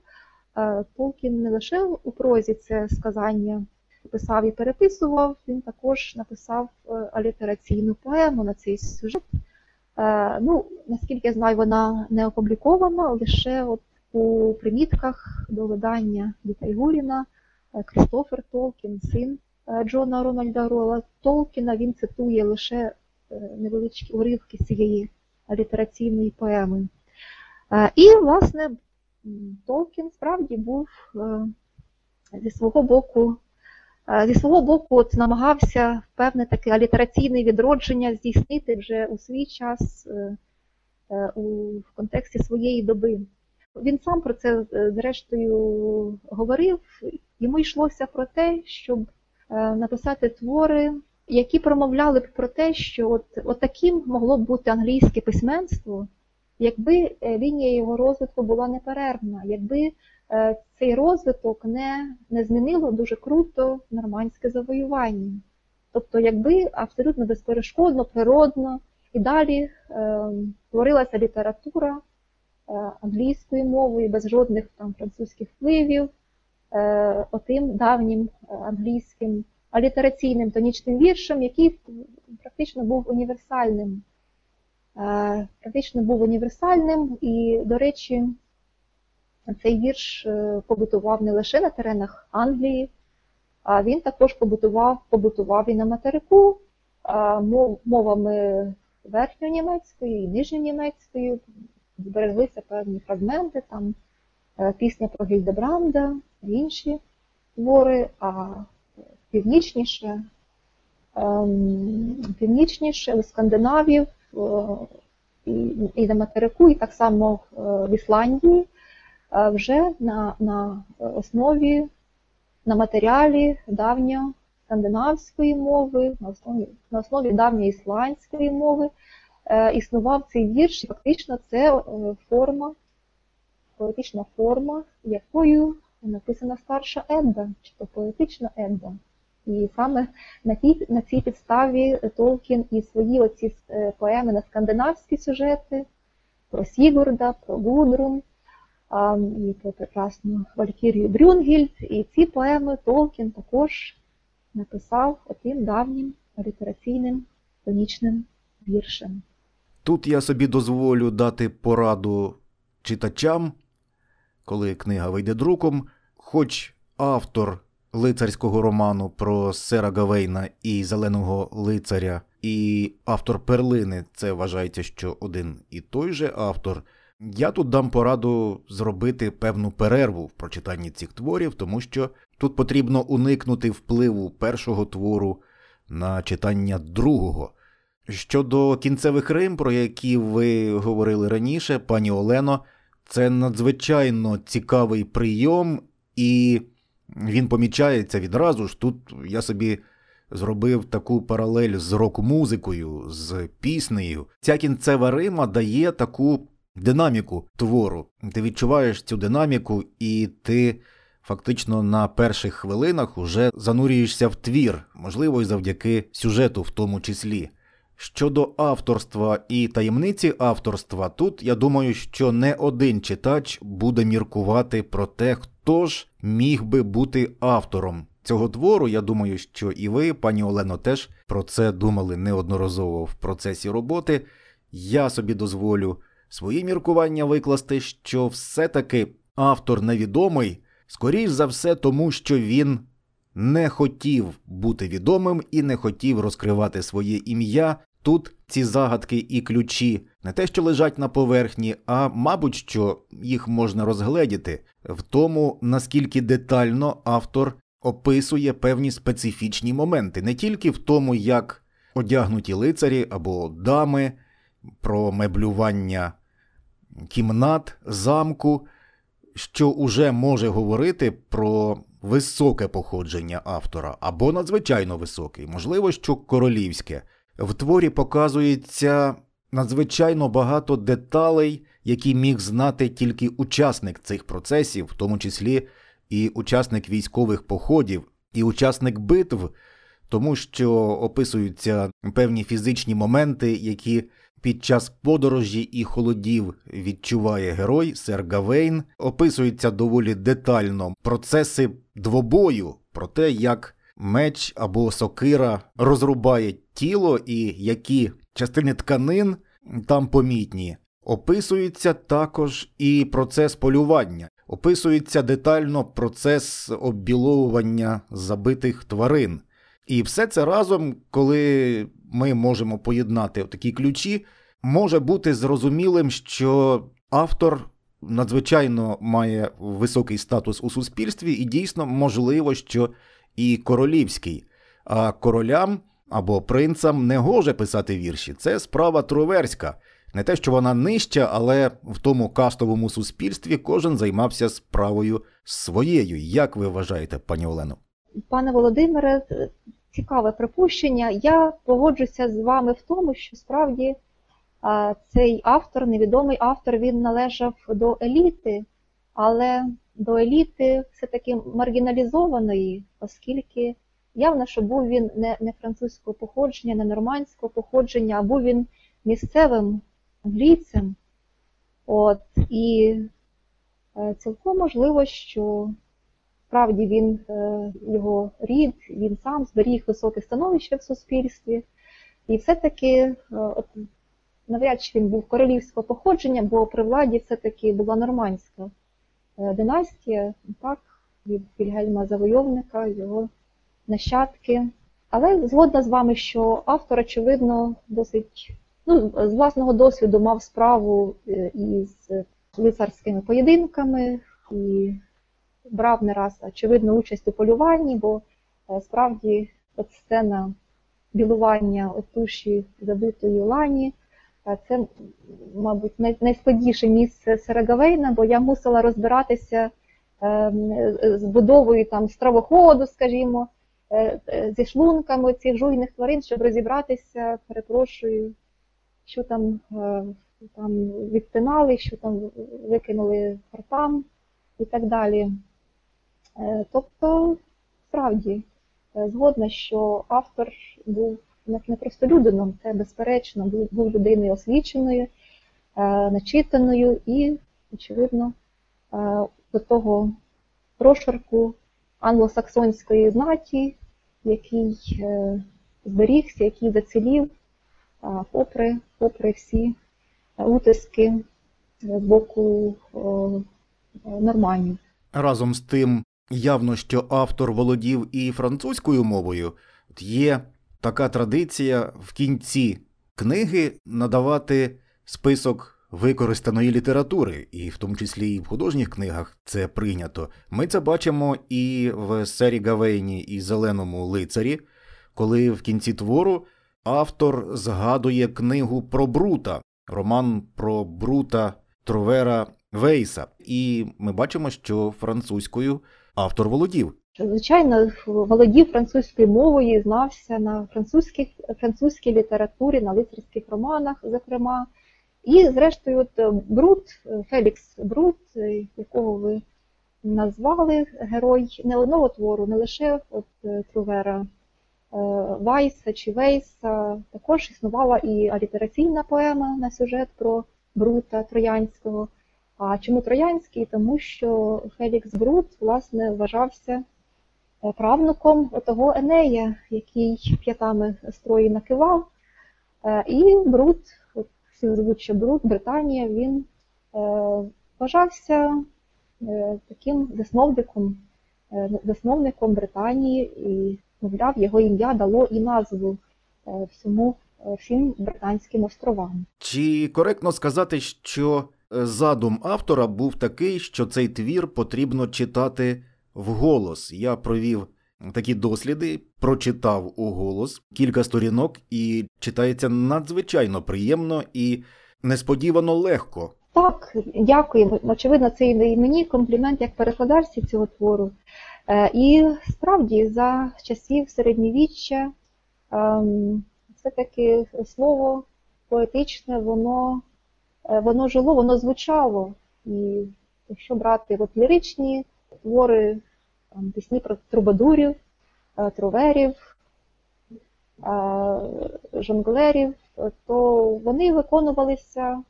Толкін не лише у прозі це сказання писав і переписував, він також написав алітераційну поему на цей сюжет. Е, Ну, наскільки я знаю, вона не опублікована, лише от у примітках до видання дітей Гуріна е, Крістофер Толкін, син е, Джона Рональда Рола Толкіна, він цитує лише невеличкі уривки цієї літераційної поеми. І, власне, Толкін справді був зі свого боку, зі свого боку от намагався певне таке алітераційне відродження здійснити вже у свій час е, е, у в контексті своєї доби. Він сам про це е, зрештою говорив. Йому йшлося про те, щоб е, написати твори, які промовляли б про те, що от, от таким могло б бути англійське письменство, якби е, лінія його розвитку була неперервна, якби е, цей розвиток не, не змінило дуже круто нормандське завоювання. Тобто, якби абсолютно безперешкодно, природно і далі е, творилася література е, англійською мовою, без жодних там французьких впливів, е, отим давнім е, англійським алітераційним тонічним віршем, який практично був універсальним. Е, Практично був універсальним, і, до речі, цей вірш е, побутував не лише на теренах Англії, а він також побутував, побутував і на материку мовами верхньонімецькою і нижньонімецькою. Збереглися певні фрагменти, там е, пісня про Гільдебранда, інші твори, а північніше, ем, північніше у скандинавів е, і, на материку, і так само в Ісландії вже на, на основі на матеріалі давньоскандинавської мови, на основі, на основі давньоісландської мови е, існував цей вірш, і фактично це е, форма, поетична форма, якою написана старша Едда, чи то поетична Едда. І саме на, тій, на цій підставі Толкін і свої оці е, поеми на скандинавські сюжети про Сігурда, про Гудрун, а, і про прекрасну Валькірію Брюнгільд. І ці поеми Толкін також написав отим давнім літераційним тонічним віршем. Тут я собі дозволю дати пораду читачам, коли книга вийде друком, хоч автор лицарського роману про Сера Гавейна і Зеленого лицаря, і автор перлини, це вважається, що один і той же автор. Я тут дам пораду зробити певну перерву в прочитанні цих творів, тому що тут потрібно уникнути впливу першого твору на читання другого. Щодо кінцевих рим, про які ви говорили раніше, пані Олено, це надзвичайно цікавий прийом, і він помічається відразу ж. Тут я собі зробив таку паралель з рок-музикою, з піснею. Ця кінцева рима дає таку динаміку твору. Ти відчуваєш цю динаміку, і ти фактично на перших хвилинах уже занурюєшся в твір, можливо, і завдяки сюжету в тому числі. Щодо авторства і таємниці авторства, тут я думаю, що не один читач буде міркувати про те, хто ж міг би бути автором цього твору. Я думаю, що і ви, пані Олено, теж про це думали неодноразово в процесі роботи. Я собі дозволю свої міркування викласти, що все-таки автор невідомий, скоріш за все, тому що він не хотів бути відомим і не хотів розкривати своє ім'я. Тут ці загадки і ключі не те, що лежать на поверхні, а мабуть, що їх можна розгледіти в тому, наскільки детально автор описує певні специфічні моменти, не тільки в тому, як одягнуті лицарі або дами, про меблювання кімнат, замку, що уже може говорити про високе походження автора або надзвичайно високе, можливо, що королівське. В творі показується надзвичайно багато деталей, які міг знати тільки учасник цих процесів, в тому числі і учасник військових походів, і учасник битв, тому що описуються певні фізичні моменти, які під час подорожі і холодів відчуває герой Сер Гавейн. Описуються доволі детально процеси двобою про те, як меч або сокира розрубає тіло і які частини тканин там помітні. Описується також і процес полювання. Описується детально процес оббіловування забитих тварин. І все це разом, коли ми можемо поєднати такі ключі, може бути зрозумілим, що автор надзвичайно має високий статус у суспільстві, і дійсно можливо, що і королівський. А королям або принцам не гоже писати вірші. Це справа троверська. Не те, що вона нижча, але в тому кастовому суспільстві кожен займався справою своєю. Як ви вважаєте, пані Олено? Пане Володимире, цікаве припущення. Я погоджуся з вами в тому, що справді цей автор, невідомий автор, він належав до еліти, але до еліти все-таки маргіналізованої, оскільки явно, що був він не, не французького походження, не нормандського походження, а був він місцевим англійцем. От, і е, цілком можливо, що справді він, е, його рід, він сам зберіг високе становище в суспільстві. І все-таки е, навряд чи він був королівського походження, бо при владі все-таки була нормандська е, династія, так, від Вільгельма Завойовника, його нащадки. Але згодна з вами, що автор, очевидно, досить ну, з власного досвіду мав справу із лицарськими поєдинками і брав не раз, очевидно, участь у полюванні, бо е, справді от сцена білування туші забитої лані. е, Це, мабуть, найскладніше місце Серегавейна, бо я мусила розбиратися е, з будовою там стравоходу, скажімо, зі шлунками цих жуйних тварин, щоб розібратися, перепрошую, що там, там відтинали, що там викинули хортам і так далі. Е, Тобто, справді, е, згодна, що автор був не просто людином, це безперечно, був, людиною освіченою, е, начитаною і, очевидно, до того прошарку англосаксонської знаті, який зберігся, який зацілів, попри, попри всі утиски з боку норманів. Разом з тим, явно, що автор володів і французькою мовою, є така традиція в кінці книги надавати список використаної літератури, і в тому числі і в художніх книгах це прийнято. Ми це бачимо і в сері Гавейні і Зеленому лицарі, коли в кінці твору автор згадує книгу про Брута, роман про Брута Тровера Вейса. І ми бачимо, що французькою автор володів. Звичайно, володів французькою мовою, знався на французьких, французькій літературі, на лицарських романах, зокрема. І, зрештою, от Брут, е, Фелікс Брут, е, якого ви назвали герой не одного твору, не лише от е, Трувера Вайса чи Вейса, також існувала і алітераційна поема на сюжет про Брута Троянського. А чому Троянський? Тому що Фелікс Брут, власне, вважався е, правнуком того Енея, який п'ятами строї накивав. Е, І Брут, всі звуть, що Брут, Британія, він е, вважався таким засновником, засновником Британії, і, мовляв, його ім'я дало і назву всьому всім британським островам. Чи коректно сказати, що задум автора був такий, що цей твір потрібно читати вголос? Я провів такі досліди, прочитав уголос кілька сторінок, і читається надзвичайно приємно і несподівано легко. Так, дякую. Очевидно, це і мені комплімент як перекладачці цього твору. Е, І справді за часів середньовіччя ем, все-таки слово поетичне, воно, воно жило, воно звучало. І якщо брати от ліричні твори, там, пісні про трубадурів, е, троверів, е, жонглерів, то вони виконувалися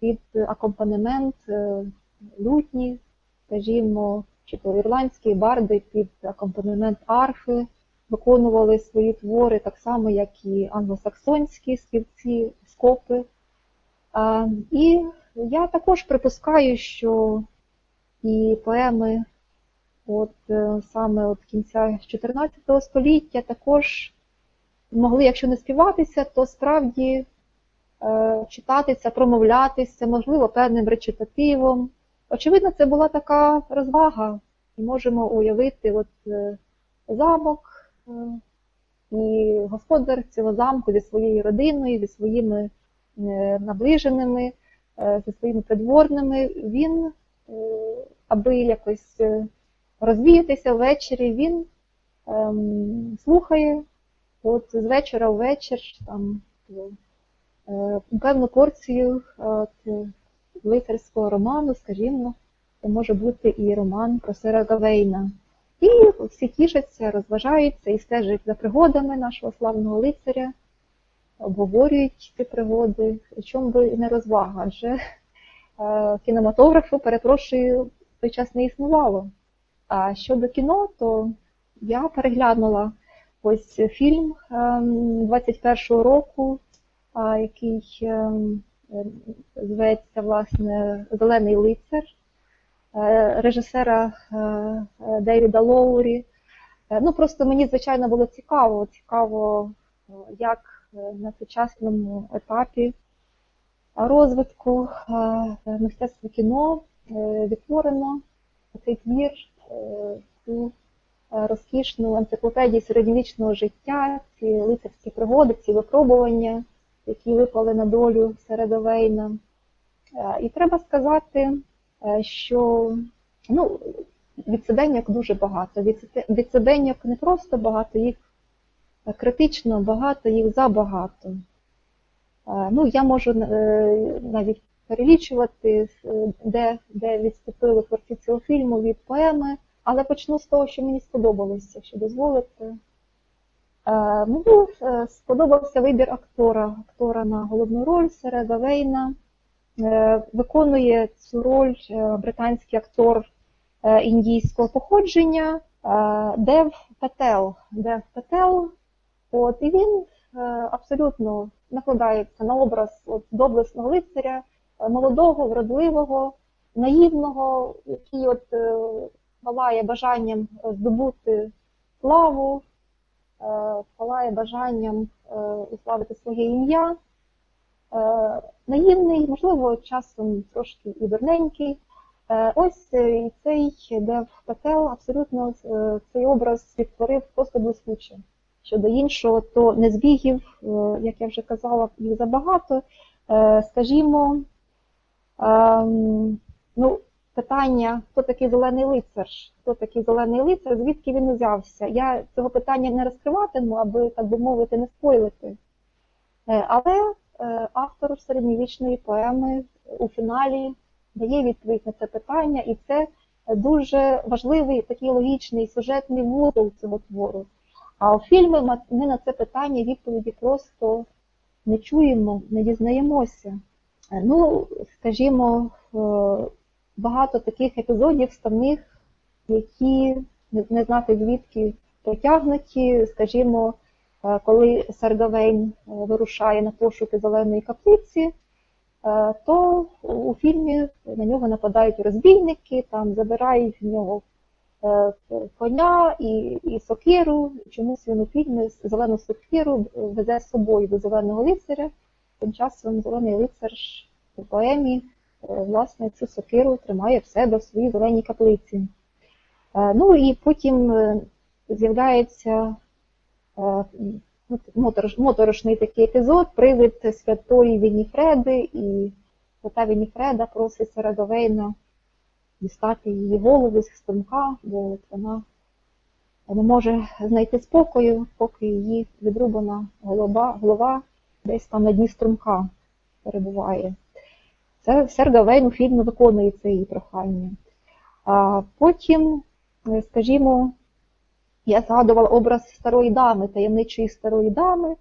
під акомпанемент е, лютні, скажімо, чи то ірландські барди під акомпанемент арфи виконували свої твори, так само, як і англосаксонські співці, скопи. І я також припускаю, що і поеми от е, саме от кінця 14 століття також могли, якщо не співатися, то справді е, читатися, промовлятися, можливо, певним речитативом. Очевидно, це була така розвага. І можемо уявити от, е, замок і господар цього замку зі своєю родиною, зі своїми наближеними, е, зі своїми придворними. Він, е, аби якось е, розвіятися ввечері, він ем, слухає от з вечора в вечір там е, певну порцію от, е, лицарського роману, скажімо, це може бути і роман про Сера Гавейна. І всі тішаться, розважаються і стежать за пригодами нашого славного лицаря, обговорюють ці пригоди, чому би і не розвага, адже е, кінематографу, перепрошую, той час не існувало. А щодо кіно, то я переглянула ось фільм ем, 21-го року, який ем, ем, зветься власне Зелений лицар е, режисера е, е, Лоурі. Ну просто мені звичайно було цікаво, цікаво, як на сучасному етапі розвитку е, мистецтва кіно е, відтворено цей твір, е, цю е, розкішну енциклопедію середньовічного життя, ці лицарські пригоди, ці випробування, які випали на долю Середовейна. Е, І треба сказати, е, що ну, відсиденьок дуже багато. Відсиде- Відсиденьок не просто багато, їх е, критично багато, їх забагато. Е, Ну, я можу е, навіть перелічувати, е, де, де відступили творці цього фільму від поеми, але почну з того, що мені сподобалося, якщо дозволите. Е, Мені е, сподобався вибір актора, актора на головну роль Середа Вейна. Е, Виконує цю роль е, британський актор е, індійського походження е, Дев Петел. Дев Петел. От, і він е, абсолютно накладається на образ от, доблесного лицаря, е, молодого, вродливого, наївного, який от е, палає бажанням здобути славу, палає бажанням уславити своє ім'я. Наївний, можливо, часом трошки і дурненький. Е, Ось цей Дев Петел абсолютно цей образ відтворив просто блискуче. Щодо іншого, то незбігів, е, як я вже казала, їх забагато. Е, Скажімо, ем, ну, питання, хто такий зелений лицар? Хто такий зелений лицар, звідки він узявся? Я цього питання не розкриватиму, аби, так би мовити, не спойлити. Е, Але автор середньовічної поеми у фіналі дає відповідь на це питання, і це дуже важливий такий логічний сюжетний вузол цього твору. А у фільмі ми на це питання відповіді просто не чуємо, не дізнаємося. Е, Ну, скажімо, е, багато таких епізодів вставних, які не, знати звідки протягнуті, скажімо, е, коли Сергавейн е, вирушає на пошуки зеленої каплиці, то у фільмі на нього нападають розбійники, там забирають в нього коня і, і сокиру. Чомусь він у фільмі зелену сокиру везе з собою до зеленого лицаря. Тим часом зелений лицар у поемі е, власне цю сокиру тримає в себе в своїй зеленій каплиці. Е, Ну і потім е, з'являється е, мотор- моторошний такий епізод, привид святої Вініфреди, і свята Вініфреда просить Середовейна дістати її голову з струмка, бо вона не може знайти спокою, поки її відрубана голова, голова десь там на дні струмка перебуває. Це Сергавейн у фільмі виконує це її прохання. А потім, е, скажімо, я згадувала образ старої дами, таємничої старої дами,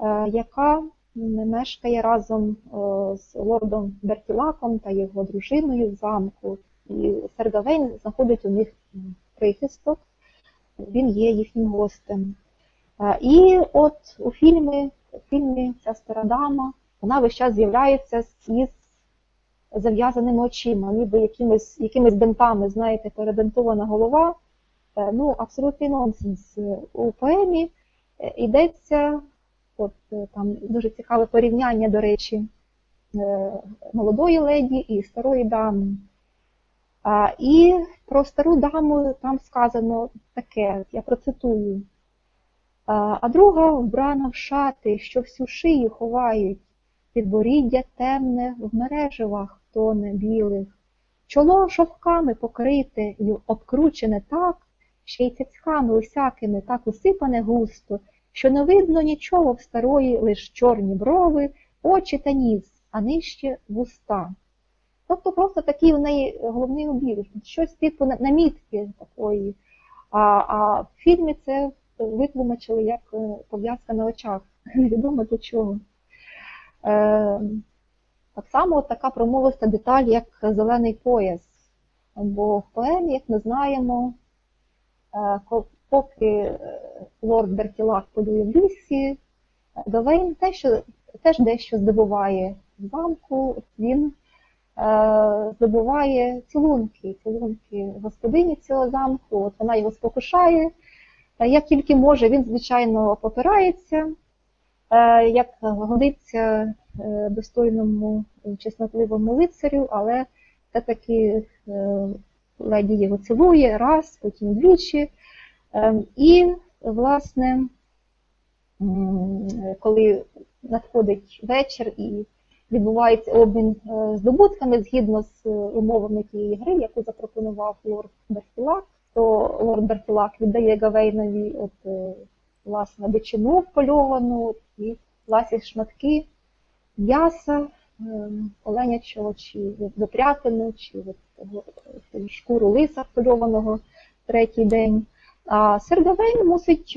е, яка мешкає разом е, з лордом Бертілаком та його дружиною в замку. І Сергавейн знаходить у них прихисток, він є їхнім гостем. І от у фільмі, фільмі ця стара дама, вона весь час з'являється із зав'язаними очима, ніби якимись, якимись бинтами, знаєте, перебинтована голова. Е, Ну, абсолютний нонсенс. Е, У поемі е, йдеться, от там дуже цікаве порівняння, до речі, молодої леді і старої дами. І про стару даму там сказано таке, я процитую. А а друга вбрана в шати, що всю шию ховають, підборіддя темне в мереживах тоне білих, чоло шовками покрите й обкручене так, ще й цяцьками усякими так усипане густо, що не видно нічого в старої, лиш чорні брови, очі та ніс, а нижче вуста. Тобто просто такий у неї головний убір, щось типу на- намітки такої. А, а в фільмі це витлумачили як е, пов'язка на очах. Невідомо для чого. Е, так само така промовиста деталь, як зелений пояс. Бо в поемі, як ми знаємо, е, поки е, лорд Бертілак полює в лісі, Гавейн те, що, теж дещо здобуває в замку, він е, здобуває цілунки, цілунки господині цього замку, от вона його спокушає. Е, Як тільки може, він, звичайно, попирається, е, як годиться достойному чеснотливому лицарю, але все-таки леді його цілує раз, потім двічі. І, власне, коли надходить вечір і відбувається обмін е, здобутками згідно з е, умовами тієї гри, яку запропонував лорд Бертілак, то лорд Бертілак віддає Гавейнові от, е, власне дичину впольовану і власні шматки м'яса, оленячого чи запрятину, чи от, шкуру лиса впольованого третій день. А сир Гавейн мусить,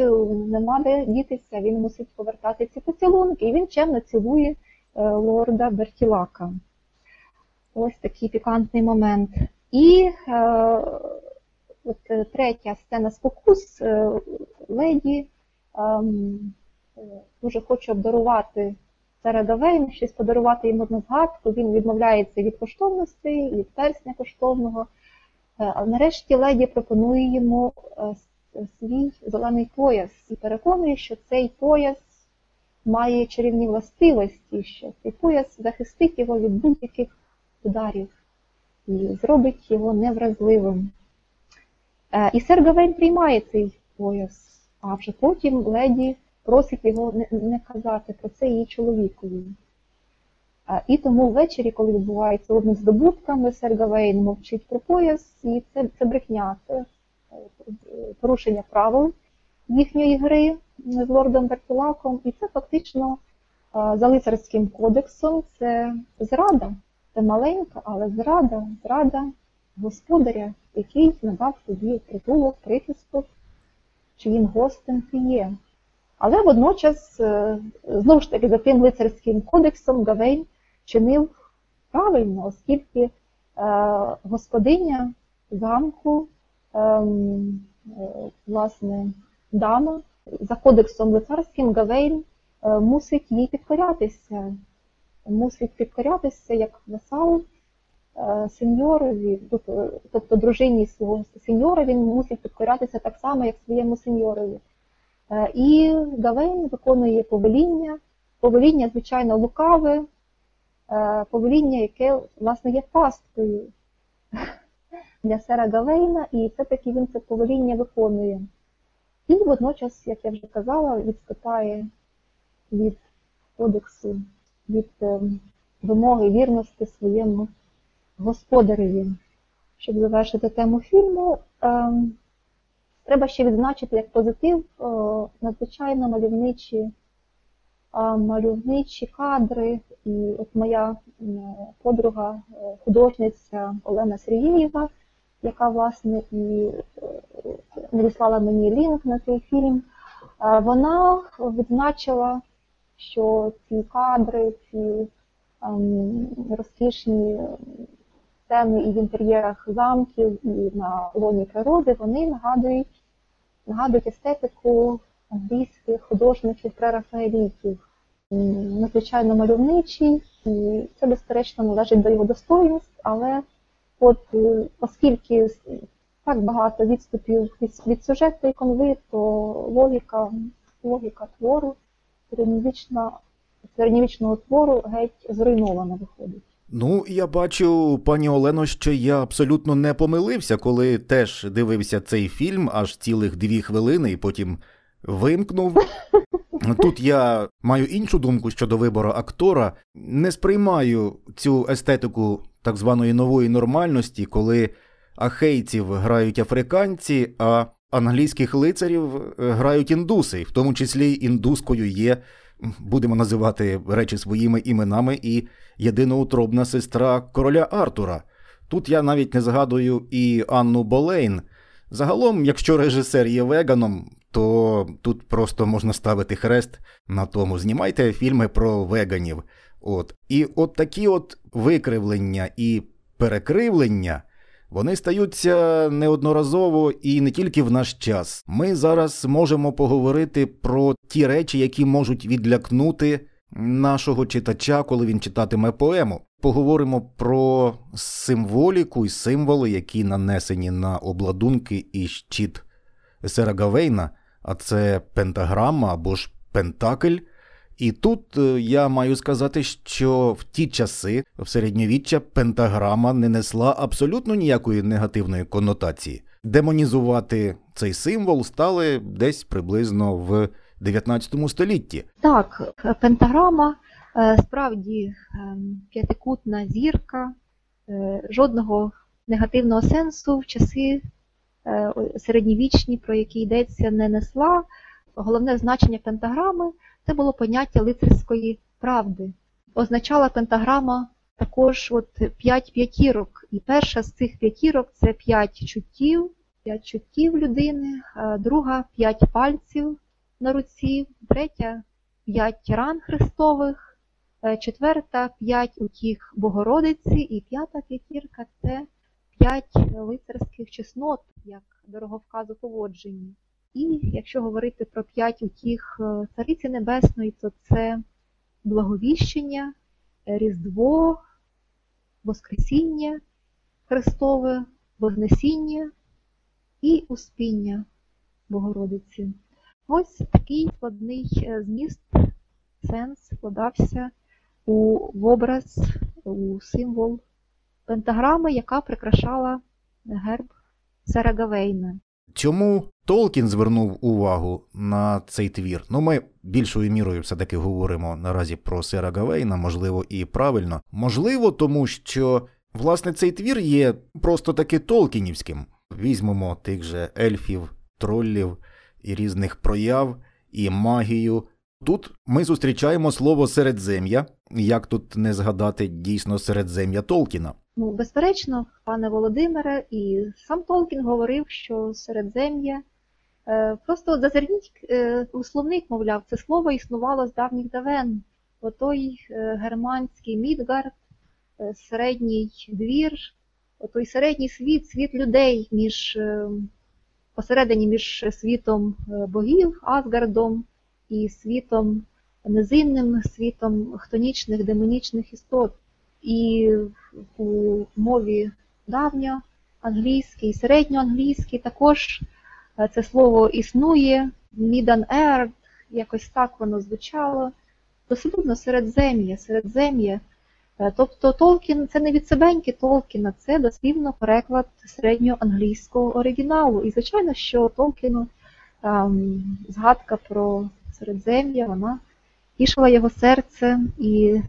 нема де дітися, він мусить повертати ці поцілунки, і він чемно цілує лорда Бертілака. Ось такий пікантний момент. І е, от, е, третя сцена спокус е, леді ем, е, дуже хоче обдарувати сера Гавейна, щось подарувати йому на згадку. Він відмовляється від коштовностей, від персня коштовного. Е, А нарешті леді пропонує йому е, свій зелений пояс і переконує, що цей пояс має чарівні властивості, що цей пояс захистить його від будь-яких ударів і зробить його невразливим. Е, І сер Гавейн приймає цей пояс, а вже потім леді просить його не, казати про це її чоловікові. Е, І тому ввечері, коли відбувається обмін здобутками, сер Гавейн мовчить про пояс, і це, це брехня, це е, порушення правил їхньої гри з лордом Бертулаком, і це фактично е, за лицарським кодексом це зрада. Це маленька, але зрада, зрада господаря, який надав тобі притулок, прихисток, чиїм гостем ти є. Але водночас, е, знову ж таки, за тим лицарським кодексом Гавейн чинив правильно, оскільки е, господиня замку, ем, власне, дама, за кодексом лицарським Гавейн е, мусить їй підкорятися, мусить підкорятися як васал е, сеньорові, тобто, тобто дружині свого сеньора, він мусить підкорятися так само, як своєму сеньорові. Е, І Гавейн виконує повеління, повеління, звичайно, лукаве, е, повеління, яке, власне, є пасткою для сера Гавейна, і все-таки він це повеління виконує. І водночас, як я вже казала, відступає від кодексу, від ем, вимоги вірності своєму господареві. Щоб завершити тему фільму, ем, треба ще відзначити як позитив надзвичайно мальовничі, мальовничі кадри. І от моя подруга, е, художниця Олена Сергієва, яка власне і е, надіслала мені лінк на цей фільм, е, вона відзначила, що ці кадри, ці ем, розкішні сцени і в інтер'єрах замків, і на лоні природи, вони нагадують, нагадують естетику англійських художників прерафаелітів. Надзвичайно мальовничий, і це, безперечно, належить до його достоїнств, але от е, оскільки так багато відступів від, від сюжету і конви, то логіка, логіка твору середньовічного твору геть зруйнована виходить. Ну, я бачу, пані Олено, що я абсолютно не помилився, коли теж дивився цей фільм аж цілих дві хвилини і потім вимкнув. Тут я маю іншу думку щодо вибору актора. Не сприймаю цю естетику так званої нової нормальності, коли ахейців грають африканці, а англійських лицарів е, грають індуси, в тому числі індускою є, будемо називати речі своїми іменами, і єдиноутробна сестра короля Артура. Тут я навіть не згадую і Анну Болейн Загалом, якщо режисер є веганом, то тут просто можна ставити хрест на тому. Знімайте фільми про веганів. От. І от такі от викривлення і перекривлення. Вони стаються неодноразово і не тільки в наш час. Ми зараз можемо поговорити про ті речі, які можуть відлякнути нашого читача, коли він читатиме поему. Поговоримо про символіку і символи, які нанесені на обладунки і щит Сера Гавейна, а це пентаграма або ж пентакль. І тут е, я маю сказати, що в ті часи, в середньовіччя, пентаграма не несла абсолютно ніякої негативної конотації. Демонізувати цей символ стали десь приблизно в 19 столітті. Так, пентаграма е, справді ем, п'ятикутна зірка, е, жодного негативного сенсу в часи середньовічні, про які йдеться, не несла. Головне значення пентаграми це було поняття лицарської правди. Означала пентаграма також от п'ять п'ятірок. І перша з цих п'ятірок це п'ять чуттів, п'ять чуттів людини, друга п'ять пальців на руці, третя п'ять ран Христових, е, четверта п'ять утіх Богородиці, і п'ята п'ятірка це п'ять лицарських чеснот, як дороговказу поводженні. І якщо говорити про п'ять утіх е, Цариці Небесної, то це благовіщення, Різдво, Воскресіння Христове, Вознесіння і Успіння Богородиці. Ось такий складний е, зміст, сенс вкладався у образ, у символ пентаграми, яка прикрашала герб Сера Чому Толкін звернув увагу на цей твір? Ну, ми більшою мірою все-таки говоримо наразі про Сера Гавейна, можливо, і правильно. Можливо, тому що власне цей твір є просто таки Толкінівським. Візьмемо тих же ельфів, троллів і різних прояв, і магію. Тут ми зустрічаємо слово середзем'я, як тут не згадати дійсно середзем'я Толкіна. Ну, безперечно, пане Володимире, і сам Толкін говорив, що середзем'я. Е, просто зазирніть е, у словник, мовляв, це слово існувало з давніх давен. Отой е, германський Мідгард, середній двір, отой середній світ, світ людей між посередині між світом богів, Асгардом і світом низинним, світом хтонічних, демонічних істот. І у мові давньо англійській, середньоанглійській також е, це слово існує, Мідан Ер, якось так воно звучало. Дослідно середзем'я, середзем'я. Е, Тобто Толкін це не від себеньки Толкіна, це дослівно переклад середньоанглійського оригіналу. І звичайно, що Толкіну ем, згадка про середзем'я, вона тішила його серце і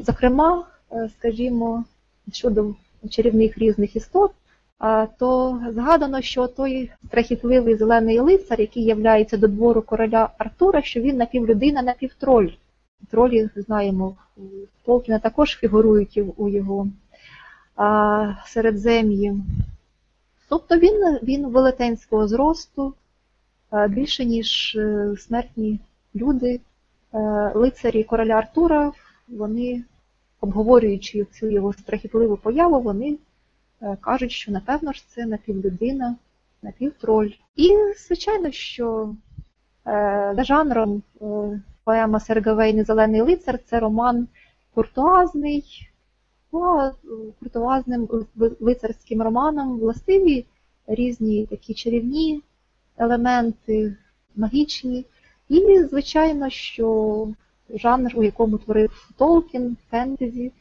Зокрема, е, скажімо, щодо чарівних різних істот, е, то згадано, що той страхітливий зелений лицар, який являється до двору короля Артура, що він напівлюдина, напівтроль. Тролі, знаємо, Толкіна також фігурують у його середзем'ї. Тобто він, він велетенського зросту, більше, ніж е, смертні люди, е, лицарі короля Артура, вони, обговорюючи цю його страхітливу появу, вони е, кажуть, що напевно ж це напівлюдина, напівтроль. І, звичайно, що е, за жанром е, поема Сергавейний Зелений лицар це роман куртуазний, ну, а куртуазним лицарським романам властиві різні такі чарівні елементи, магічні. І, звичайно, що жанр, у якому творив Толкін, фентезі,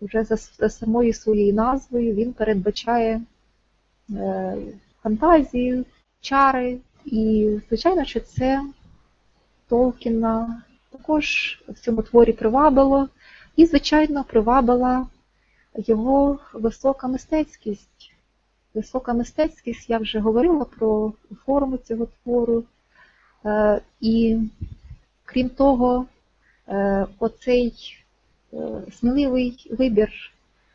вже за за самою своєю назвою він передбачає е, фантазію, чари. І, звичайно, що це Толкіна також в цьому творі привабило. І, звичайно, привабила його висока мистецькість. Висока мистецькість, я вже говорила про форму цього твору. Е, І крім того, оцей е, сміливий вибір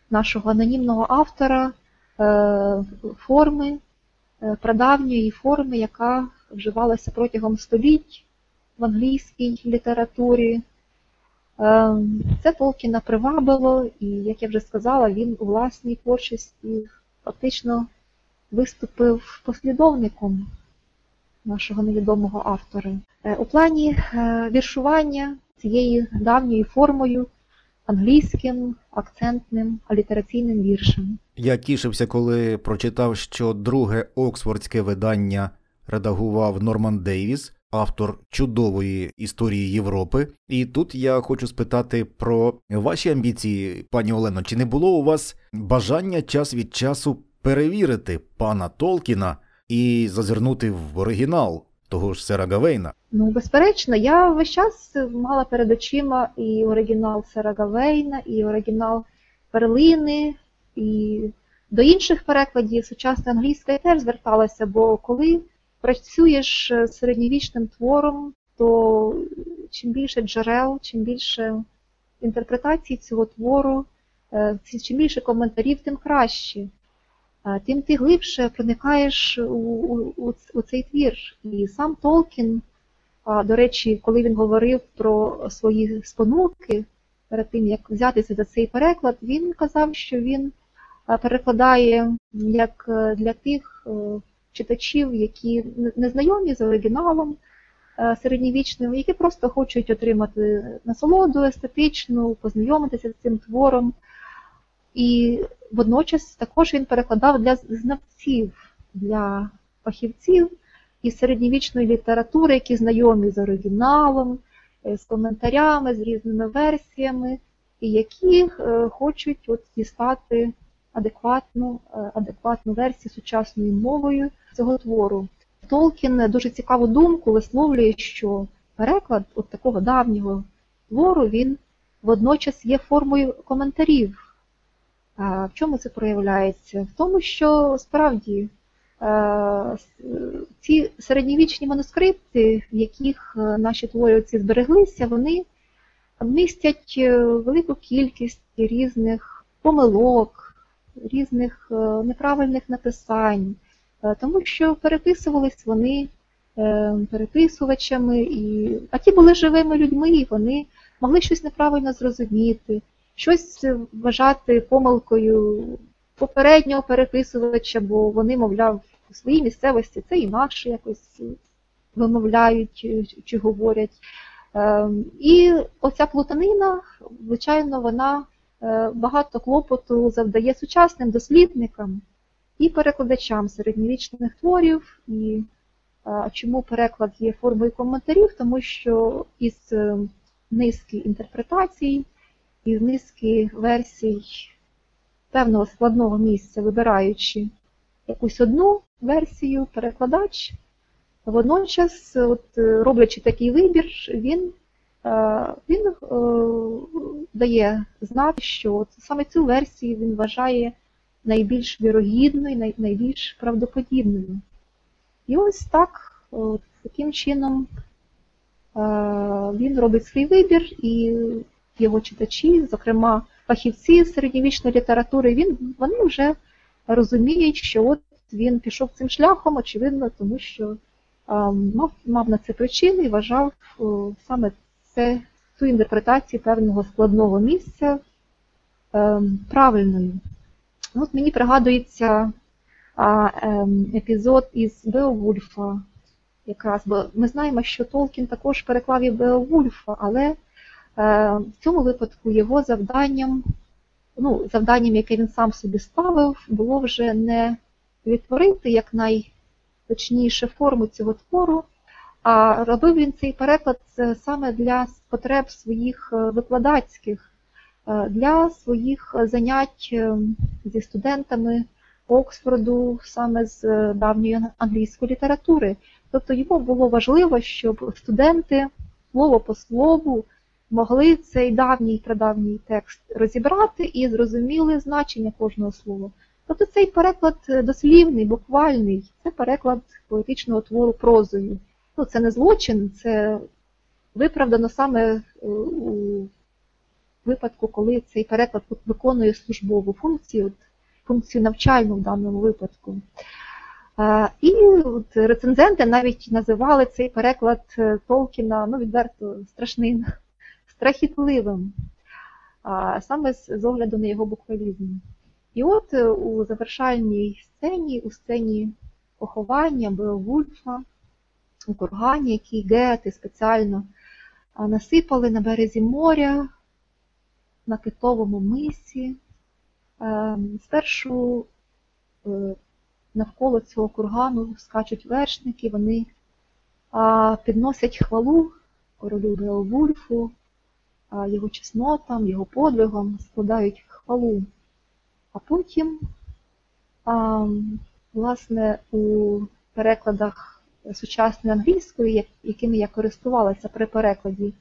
нашого анонімного автора е, форми, е, прадавньої форми, яка вживалася протягом століть в англійській літературі. Е, Це Толкіна привабило, і, як я вже сказала, він у власній творчості фактично виступив послідовником нашого невідомого автора. Е, У плані е, віршування цією давньою формою англійським акцентним алітераційним віршем. Я тішився, коли прочитав, що друге оксфордське видання редагував Норман Дейвіс, автор чудової історії Європи. І тут я хочу спитати про ваші амбіції, пані Олено. Чи не було у вас бажання час від часу перевірити пана Толкіна і зазирнути в оригінал того ж Сера Гавейна? Ну, безперечно, я весь час мала перед очима і оригінал Сера Гавейна, і оригінал Перлини, і до інших перекладів сучасної англійської теж зверталася, бо коли працюєш з середньовічним твором, то чим більше джерел, чим більше інтерпретацій цього твору, е, чим більше коментарів, тим краще. Тим ти глибше проникаєш у, у, у цей твір. І сам Толкін, До речі, коли він говорив про свої спонуки перед тим, як взятися за цей переклад, він казав, що він перекладає як е, для тих е, читачів, які не- не знайомі з оригіналом е, середньовічним, які просто хочуть отримати насолоду естетичну, познайомитися з цим твором. І водночас також він перекладав для знавців, для фахівців із середньовічної літератури, які знайомі з оригіналом, е, з коментарями, з різними версіями, і які е, хочуть от дістати адекватну, е, адекватну версію сучасною мовою цього твору. Толкін дуже цікаву думку висловлює, що переклад от такого давнього твору він водночас є формою коментарів. В чому це проявляється? В тому, що справді е, ці середньовічні манускрипти, в яких е, наші творці збереглися, вони містять е, велику кількість різних помилок, різних неправильних написань, тому що переписувались вони переписувачами, і... а ті були живими людьми, і вони могли щось неправильно зрозуміти, щось вважати помилкою попереднього переписувача, бо вони, мовляв, у своїй місцевості це інакше якось вимовляють е, чи говорять. Ем, І оця плутанина, звичайно, вона е, багато клопоту завдає сучасним дослідникам і перекладачам середньовічних творів. І е, чому переклад є формою коментарів? Тому що із низки інтерпретацій, із низки версій певного складного місця, вибираючи якусь одну версію, перекладач Водночас, от, е, роблячи такий вибір, він, е, він е, дає знати, що от саме цю версію він вважає найбільш вірогідною, найбільш правдоподібною. І ось так, от, таким чином, він робить свій вибір, і його читачі, зокрема фахівці середньовічної літератури, він, вони вже розуміють, що от він пішов цим шляхом, очевидно, тому що мав, мав на це причини і вважав саме це, цю інтерпретацію певного складного місця е, правильною. От мені пригадується ем, епізод із Беовульфа. Якраз, бо ми знаємо, що Толкін також переклав і Беовульфа, але в цьому випадку його завданням, ну, завданням, яке він сам собі ставив, було вже не відтворити як най точніше форму цього твору, а робив він цей переклад е, саме для потреб своїх е, викладацьких, е, для своїх занять е, зі студентами Оксфорду саме з е, давньої англійської літератури. Тобто йому було важливо, щоб студенти слово по слову могли цей давній прадавній текст розібрати і зрозуміли значення кожного слова. Тобто цей переклад дослівний, буквальний, це переклад поетичного твору прозою. Ну, це не злочин, це виправдано саме е, у випадку, коли цей переклад виконує службову функцію, функцію навчальну в даному випадку. Е, І от рецензенти навіть називали цей переклад е, Толкіна ну, відверто страшним, страхітливим, саме з огляду на його буквалізм. І от е, у завершальній сцені, у сцені поховання Беовульфа, у кургані, який Гети спеціально насипали на березі моря, на китовому мисі. Е, Спершу е, навколо цього кургану скачуть вершники, вони підносять хвалу королю Беовульфу, його чеснотам, його подвигам, складають хвалу. А потім, власне, у перекладах сучасної англійської, якими я користувалася при перекладі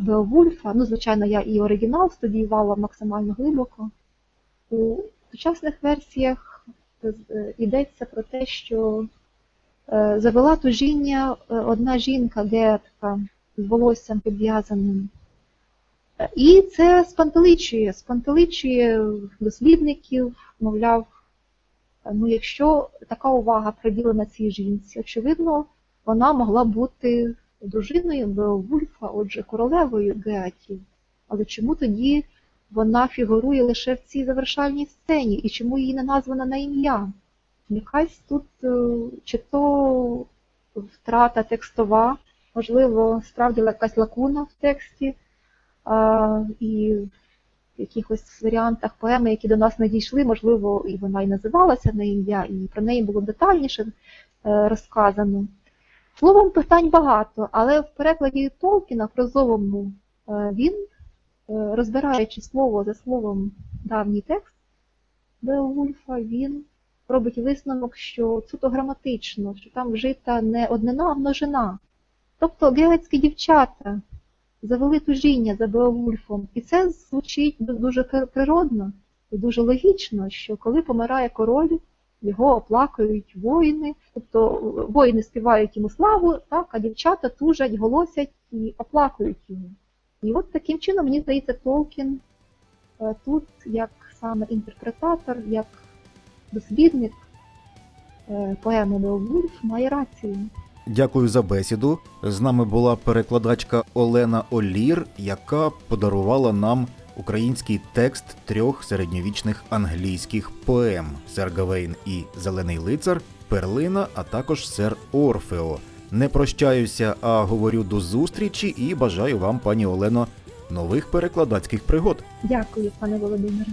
Беовульфа, ну, звичайно, я і оригінал студіювала максимально глибоко. У сучасних версіях е, йдеться про те, що е, завела тужіння е, одна жінка, гетка, з волоссям підв'язаним. І це спантеличує, спантеличує дослідників, мовляв, ну якщо така увага приділена цій жінці, очевидно, вона могла бути дружиною Беовульфа, отже, королевою Геатів. Але чому тоді вона фігурує лише в цій завершальній сцені, і чому її не названа на ім'я? Якась тут е, чи то втрата текстова, можливо, справді якась лакуна в тексті, і в якихось варіантах поеми, які до нас надійшли, можливо, і вона і називалася на ім'я, і про неї було детальніше е, розказано. Словом, питань багато, але в перекладі Толкіна прозовому е, він, е, розбираючи слово за словом давній текст Беовульфа, він робить висновок, що суто граматично, що там вжита не однина, а множина. Тобто гелецькі дівчата завели тужіння за Беовульфом. І це звучить дуже природно і дуже логічно, що коли помирає король, його оплакують воїни, тобто е, воїни співають йому славу, так, а дівчата тужать, голосять і оплакують його. І от таким чином, мені здається, Толкін е, тут як саме інтерпретатор, як дослідник е, поеми Беовульф має рацію. Дякую за бесіду. З нами була перекладачка Олена Олір, яка подарувала нам український текст трьох середньовічних англійських поем: Сер Гавейн і Зелений лицар, Перлина, а також Сер Орфео. Не прощаюся, а говорю до зустрічі і бажаю вам, пані Олено, нових перекладацьких пригод. Дякую, пане Володимире.